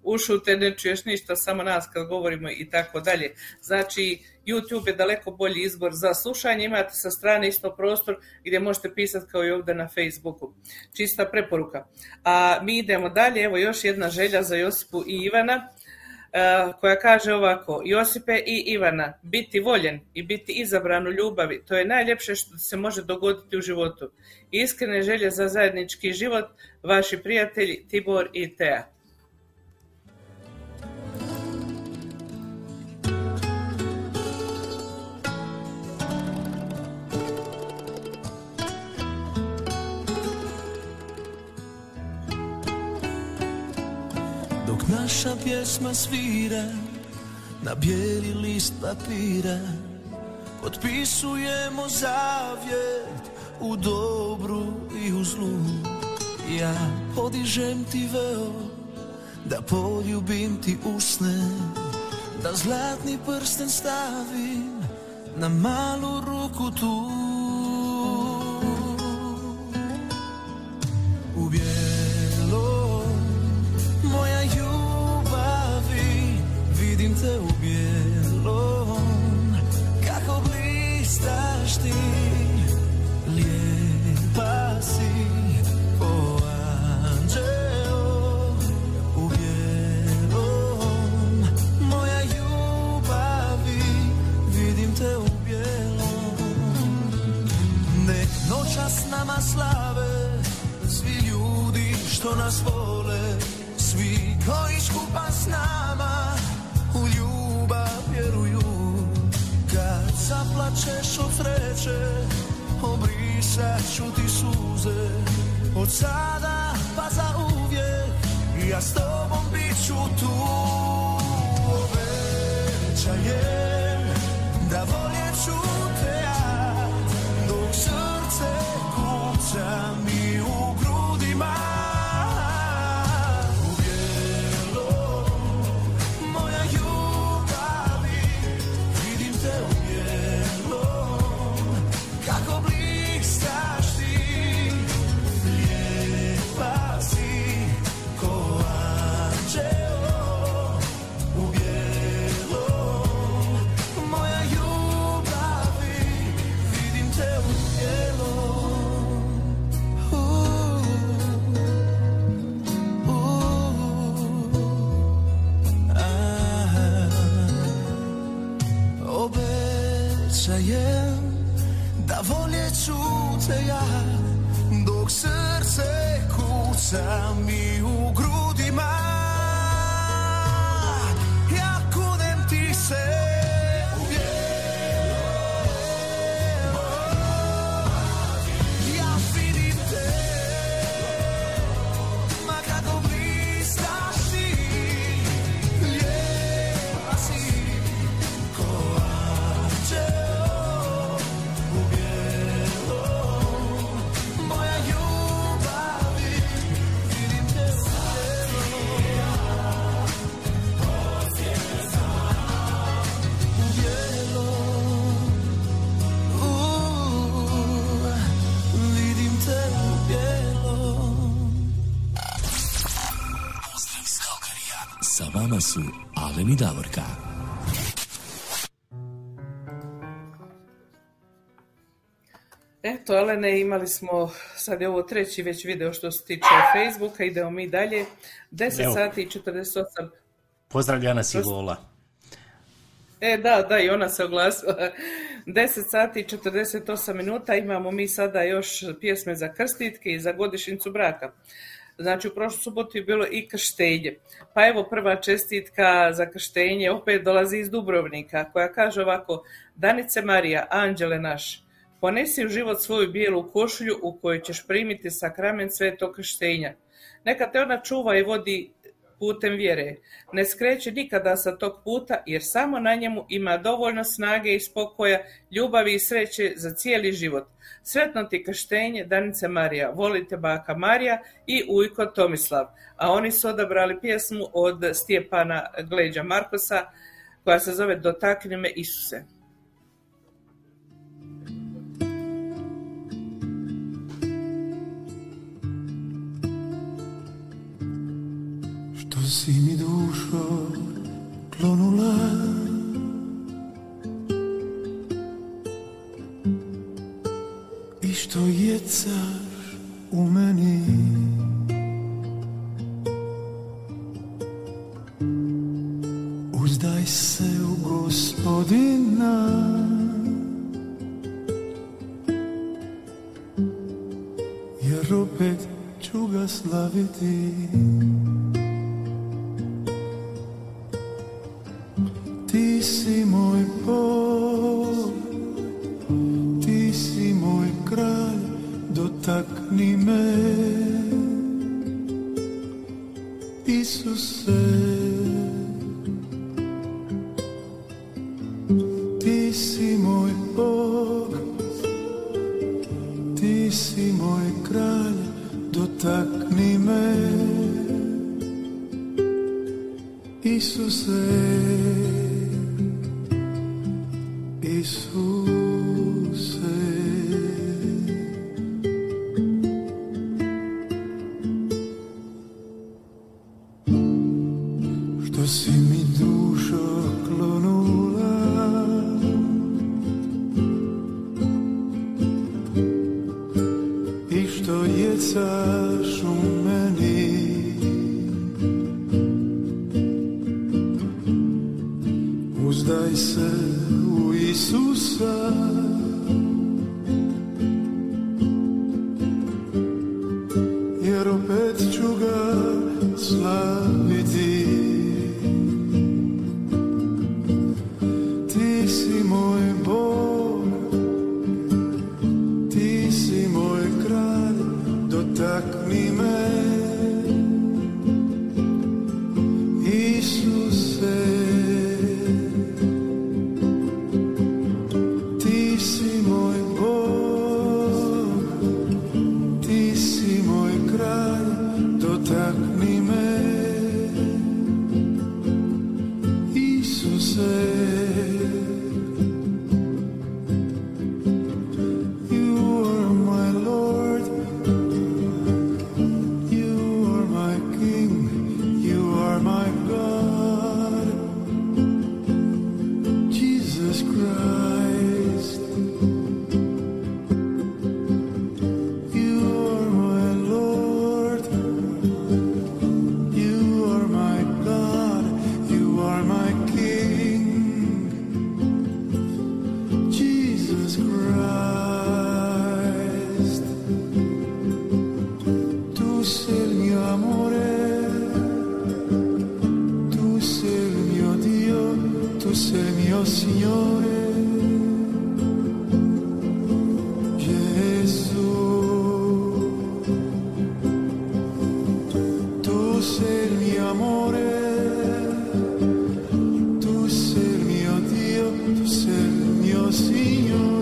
ušute, ne čuješ ništa, samo nas kad govorimo i tako dalje. Znači, YouTube je daleko bolji izbor za slušanje, imate sa strane isto prostor gdje možete pisati kao i ovdje na Facebooku. Čista preporuka. A mi idemo dalje, evo još jedna želja za Josipu i Ivana, koja kaže ovako, Josipe i Ivana, biti voljen i biti izabran u ljubavi, to je najljepše što se može dogoditi u životu. Iskrene želje za zajednički život, vaši prijatelji Tibor i Tea. Naša pjesma svira Na bijeli list papira. Potpisujemo zavjet U dobru i u zlu. Ja podižem ti veo Da poljubim ti usne. Da zlatni prsten stavim Na malu ruku tu Te u bijelom Kako blistaš ti? Lijepa si ko anđeo U bijelom Moja ljubavi Vidim te u bijelom. Nek noća s nama slave Svi ljudi što nas vole Svi koji skupa s nama zaplačeš od sreće Obrisat ću ti suze. Od sada pa za uvijek Ja s tobom bit ću tu. Obećajem Da voljet ću te se ja dok srce kuca mi Vama su Alen i Davorka. Eto, Alene, imali smo, sad je ovo treći već video što se tiče Facebooka, idemo mi dalje. 10 Evo. sati i 48 Pozdravlja nas i Lola. E, da, da, i ona se oglasila. 10 sati i 48 minuta imamo mi sada još pjesme za krstitke i za godišnjicu braka. Znači, u prošlu subotu je bilo i krštenje. Pa evo prva čestitka za krštenje opet dolazi iz Dubrovnika, koja kaže ovako, Danice Marija, anđele naš, ponesi u život svoju bijelu košulju u kojoj ćeš primiti sakrament svetog krštenja. Neka te ona čuva i vodi putem vjere. Ne skreće nikada sa tog puta jer samo na njemu ima dovoljno snage i spokoja, ljubavi i sreće za cijeli život. Sretno ti krštenje, Danice Marija, volite baka Marija i ujko Tomislav. A oni su odabrali pjesmu od Stjepana Gleđa Markosa koja se zove Dotakni me Isuse. Si mi dušo klonula. I što jecaš u meni? Uzdaj se u gospodina. Jer opet ću ga slaviti dotakni me. you.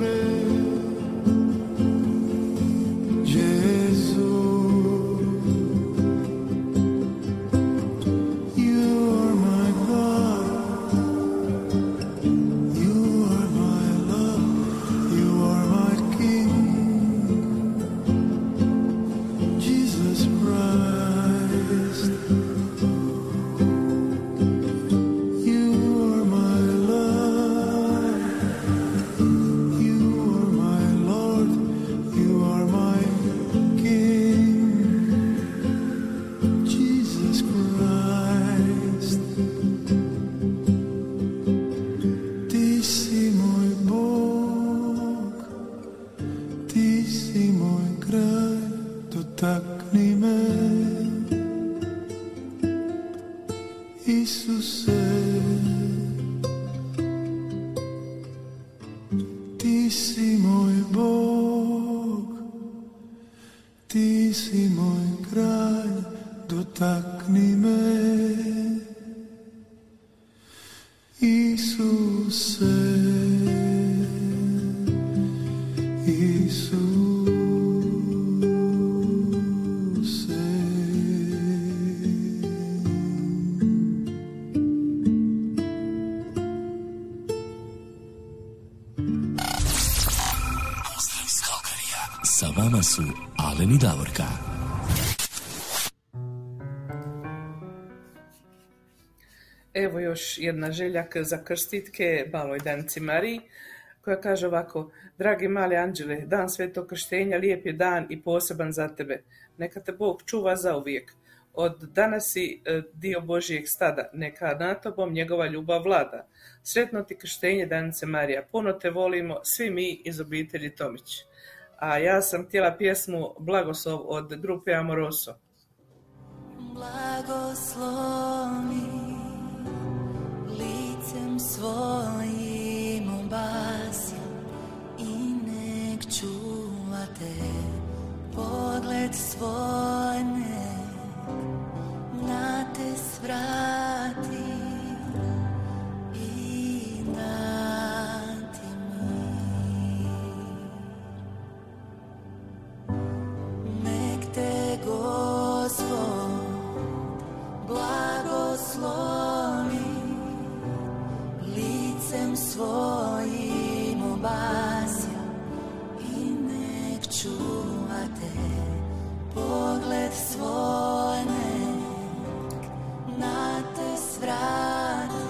Jedna željak za krstitke maloj Danici Mariji, koja kaže ovako, dragi mali anđele, dan svetog krštenja lijep je dan i poseban za tebe. Neka te Bog čuva zauvijek. Od danas si e, dio Božijeg stada, neka nad tobom njegova ljubav vlada. Sretno ti krštenje Danice Marija, puno te volimo, svi mi iz obitelji Tomić. A ja sam htjela pjesmu Blagoslov od grupe Amoroso. Blagoslovi licem svojim obasja i nek čuvate pogled svoj na te svrati i dati mi. Nek te Gospod blagoslovi srcem svojim obasja i nek čuva te pogled svoj nek na te svrati.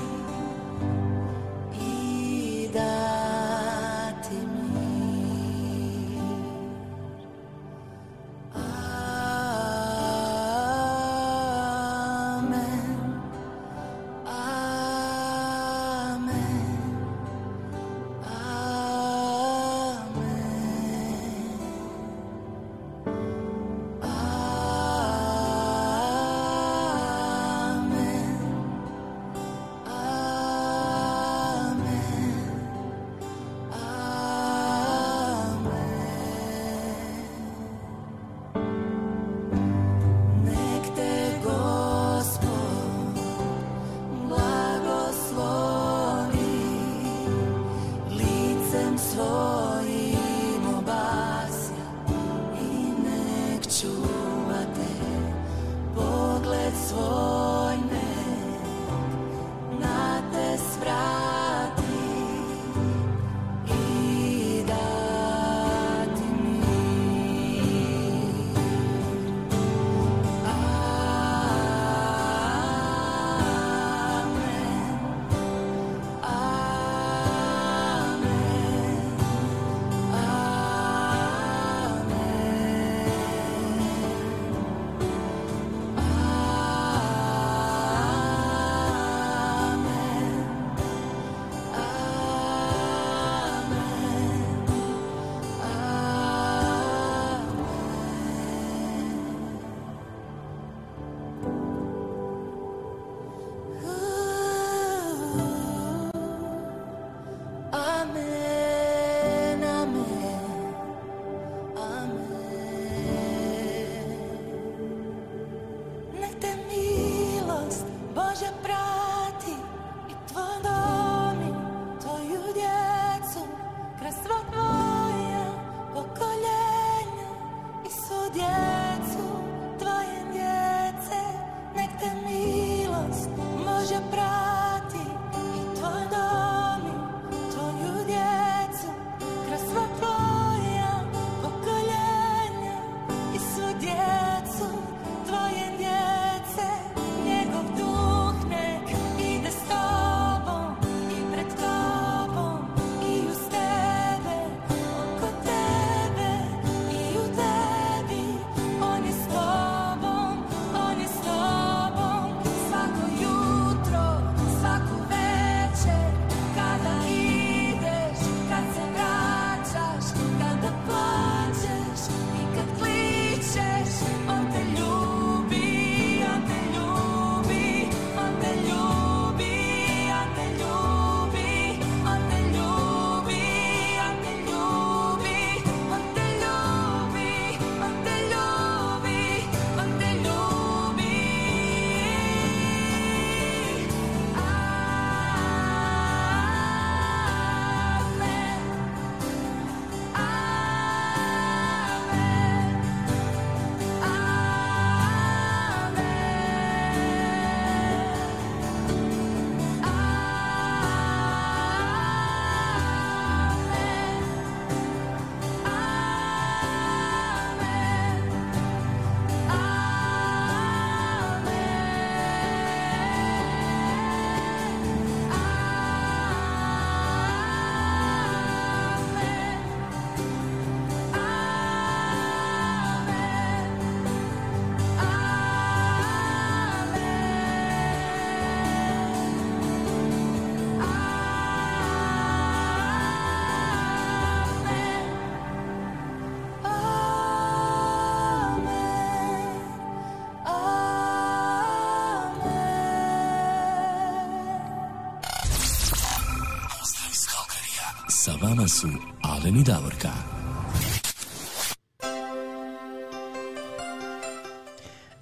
Vama su Alen i Davorka.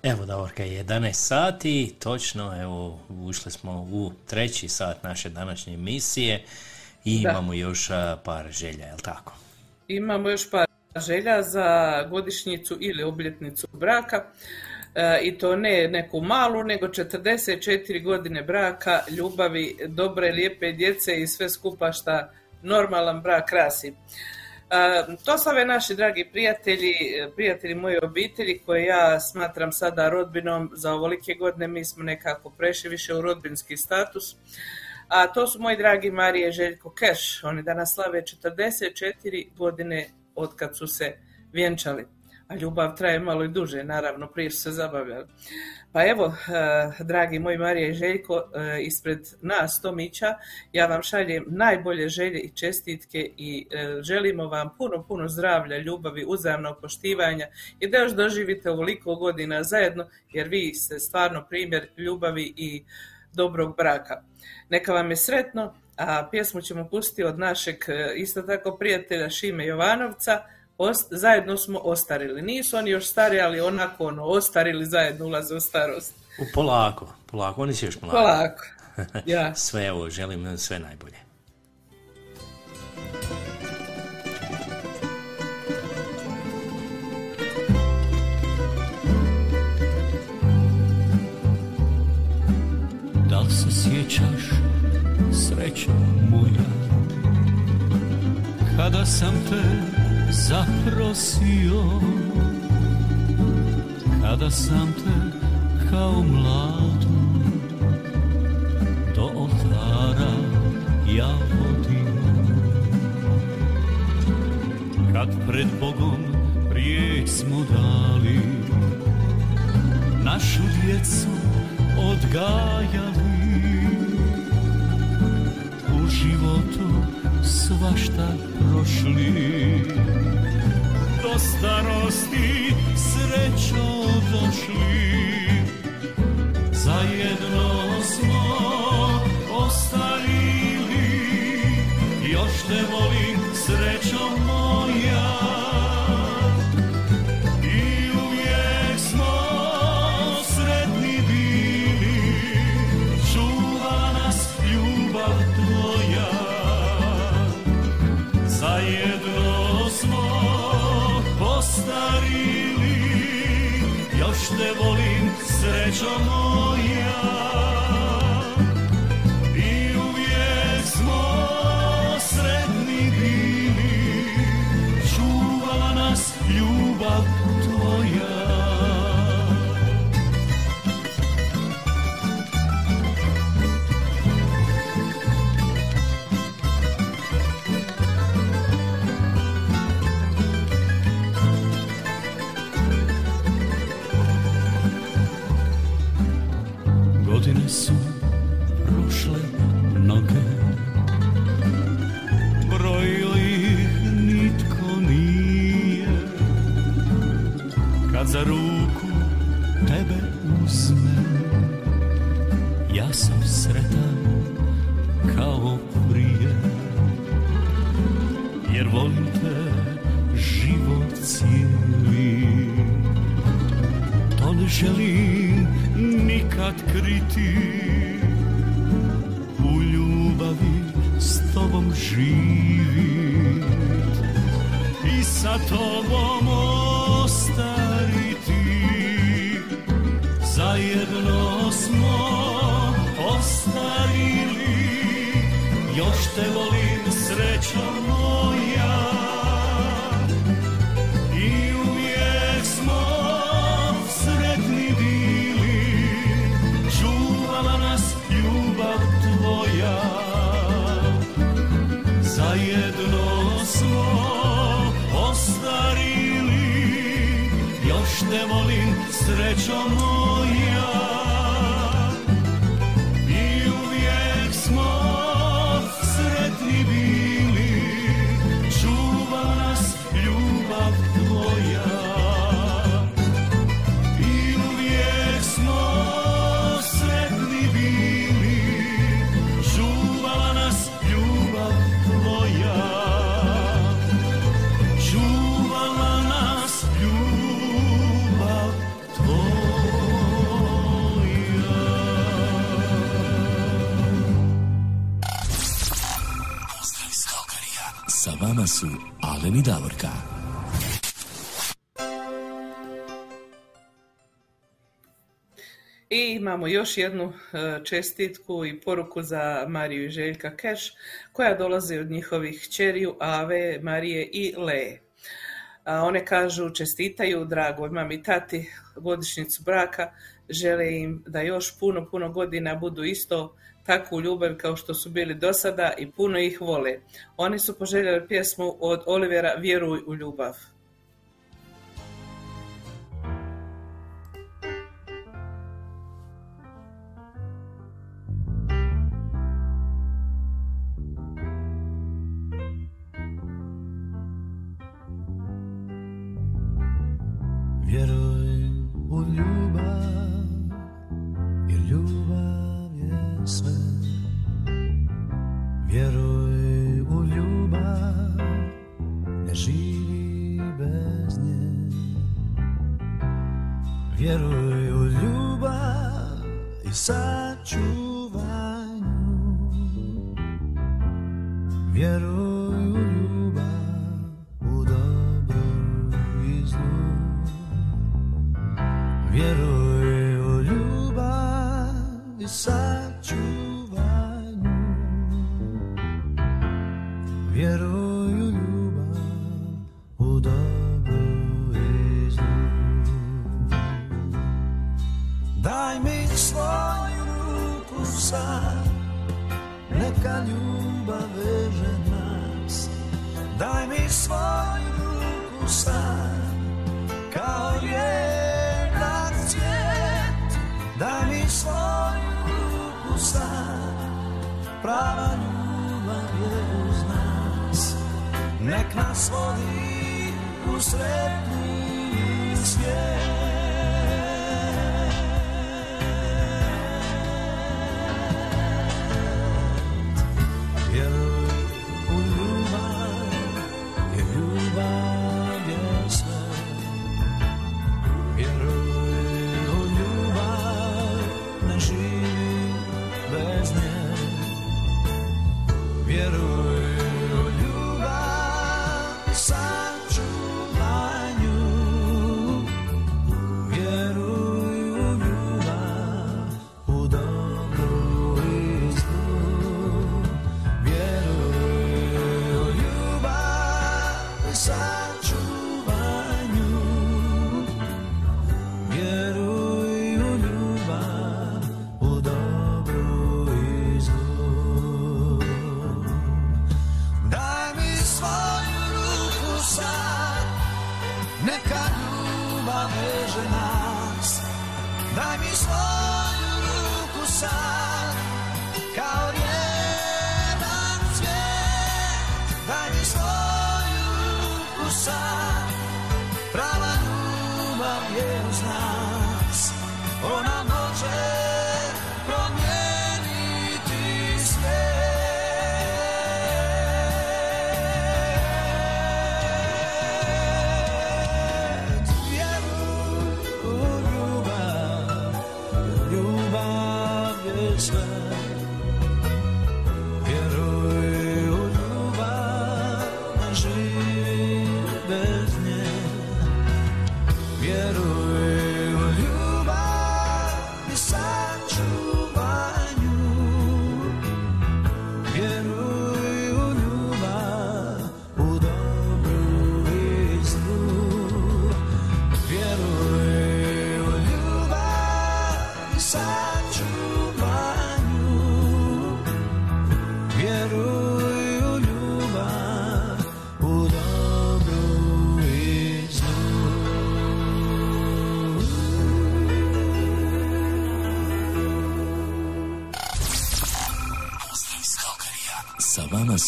Evo Davorka, 11 sati, točno, evo, ušli smo u treći sat naše današnje emisije i Da. imamo još par želja, jel tako? Imamo još par želja za godišnjicu ili obljetnicu braka. E, I to ne neku malu, nego 44 godine braka, ljubavi, dobre, lijepe djece i sve skupa šta normalan brak krasi. E, To su ove naši dragi prijatelji, prijatelji moje obitelji koje ja smatram sada rodbinom za ovolike godine. Mi smo nekako prešli više u rodbinski status. A to su moji dragi Marije Željko Keš. Oni danas slave 44 godine od kad su se vjenčali. A ljubav traje malo i duže, naravno, prije su se zabavljali. Pa evo, eh, dragi moji Marija i Željko, eh, ispred nas, Tomića, ja vam šaljem najbolje želje i čestitke i eh, želimo vam puno, puno zdravlja, ljubavi, uzajamnog poštivanja i da još doživite ovoliko godina zajedno, jer vi ste stvarno primjer ljubavi i dobrog braka. Neka vam je sretno, a pjesmu ćemo pustiti od našeg isto tako prijatelja Šime Jovanovca, Ost- zajedno smo ostarili. Nisu oni još stari, ali onako ono, ostarili zajedno ulaze u starost. U polako, polako, oni će još mladi. Polako. Ja. sve, evo, želim sve najbolje. Da li se sjećaš srećo moja Kada sam te zaprosio. Kada sam te kao mladu Do oltara ja vodio Kad pred Bogom riječ smo dali Našu djecu odgajali svašta prošli. Do starosti srećo došli. Zajedno smo ostarili. Još te volim srećo moja Somos. imamo još jednu e, čestitku i poruku za Mariju i Željka Keš koja dolazi od njihovih čeriju Ave, Marije i Leje. One kažu čestitaju dragoj mami tati godišnjicu braka, žele im da još puno, puno godina budu isto takvu ljubav kao što su bili do sada i puno ih vole. Oni su poželjeli pjesmu od Olivera Vjeruj u ljubav.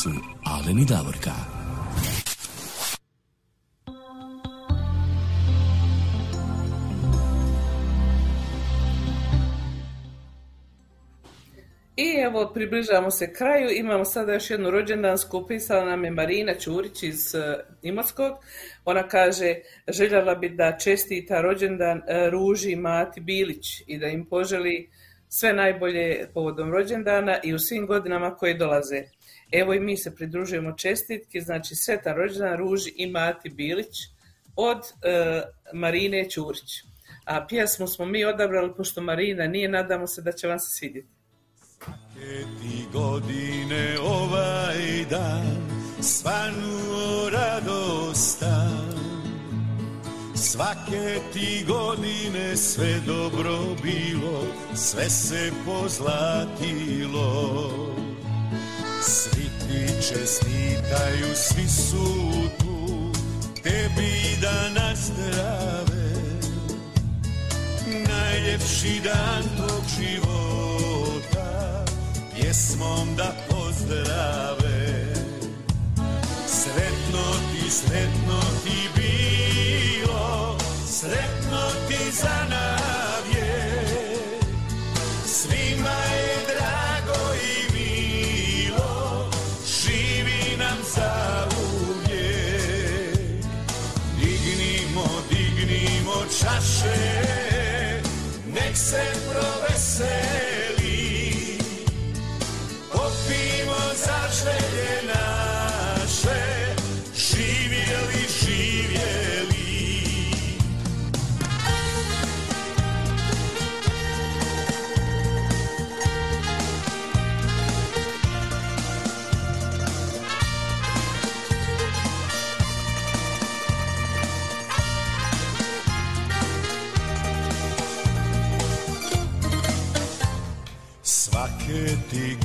Su Alen i Davorka. I evo, približavamo se kraju. Imamo sada još jednu rođendansku. Pisala nam je Marina Ćurić iz e, Imotskog. Ona kaže, željela bi da čestita rođendan e, Ruži Mati Bilić i da im poželi sve najbolje povodom rođendana i u svim godinama koje dolaze. Evo i mi se pridružujemo čestitki, znači sretan rođendan Ruži i Mati Bilić od e, Marine Ćurić. A pjesmu smo mi odabrali, pošto Marina nije, nadamo se da će vam se svidjeti. ti godine ovaj dan svanuo radostan Svake ti godine sve dobro bilo, sve se pozlatilo Svi ti čestitaju, svi su tu, tebi da nazdrave. Najljepši dan tog života Pjesmom da pozdrave. Sretno ti, sretno ti bilo Sretno ti za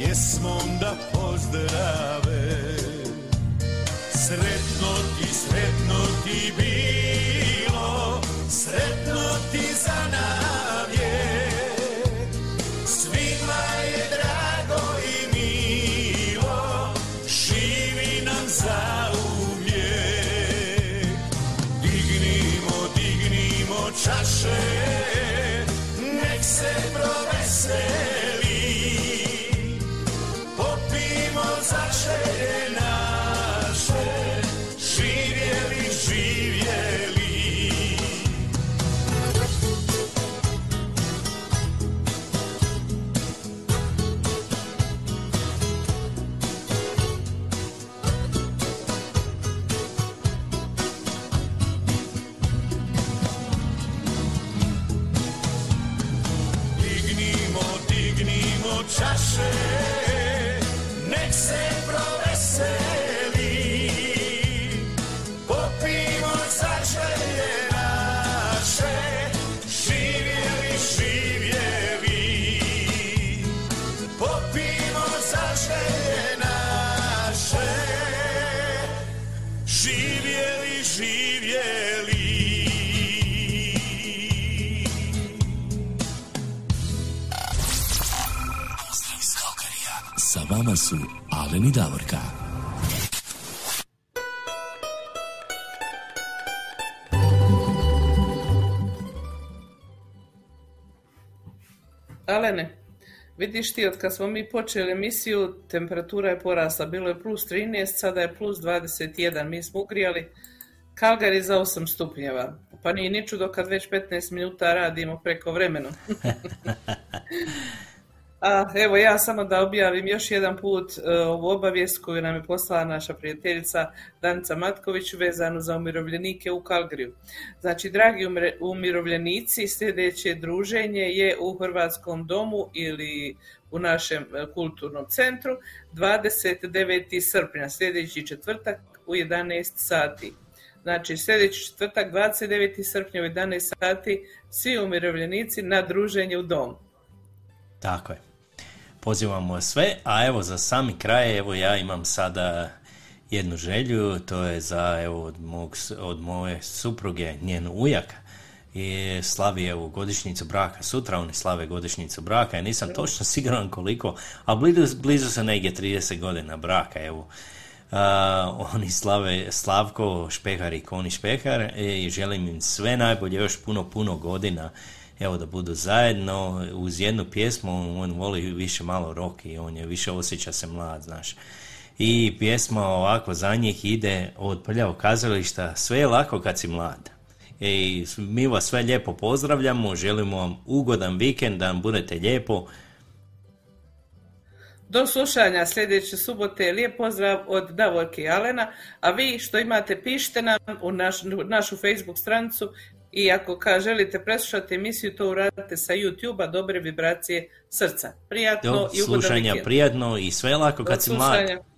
Pjesmom da pozdrave. Sretno ti, sretno ti bilo Sretno ti za navje Vama su Alen i Davorka. Alene, vidiš ti, od kad smo mi počeli emisiju, temperatura je porasla. Bilo je plus 13, sada je plus 21. Mi smo ugrijali Kalgari za 8 stupnjeva. Pa nije ni čudo kad već 15 minuta radimo preko vremenu. A, evo ja samo da objavim još jedan put e, ovu obavijest koju nam je poslala naša prijateljica Danica Matković vezano za umirovljenike u Kalgriju. Znači, dragi umirovljenici, sljedeće druženje je u Hrvatskom domu ili u našem e, kulturnom centru 29. srpnja, sljedeći četvrtak u 11 sati. Znači, sljedeći četvrtak 29. srpnja u 11 sati svi umirovljenici na druženje u domu. Tako je. Pozivamo sve, a evo za sami kraj, evo ja imam sada jednu želju, to je za evo od, mog, od moje supruge, njen ujak. I slavi evo godišnjicu braka. Sutra, oni slave godišnjicu braka. I nisam točno siguran koliko, a blizu, blizu se negdje 30 godina braka, evo. A, oni slave Slavko Špehar i Koni Špehar i želim im sve najbolje, još puno, puno godina evo da budu zajedno uz jednu pjesmu, on voli više malo rock i on je više osjeća se mlad, znaš. I pjesma ovako za njih ide od prljavog kazališta, sve je lako kad si mlad. I mi vas sve lijepo pozdravljamo, želimo vam ugodan vikend, da vam budete lijepo. Do slušanja sljedeće subote. Lijep pozdrav od Davorke i Alena. A vi što imate pišite nam u naš- našu Facebook stranicu i ako ka želite preslušati emisiju, to uradite sa YouTube-a dobre vibracije srca. Prijatno Do i ugodan slušanja vikend. prijatno i sve lako Do kad si mlad. slušanja.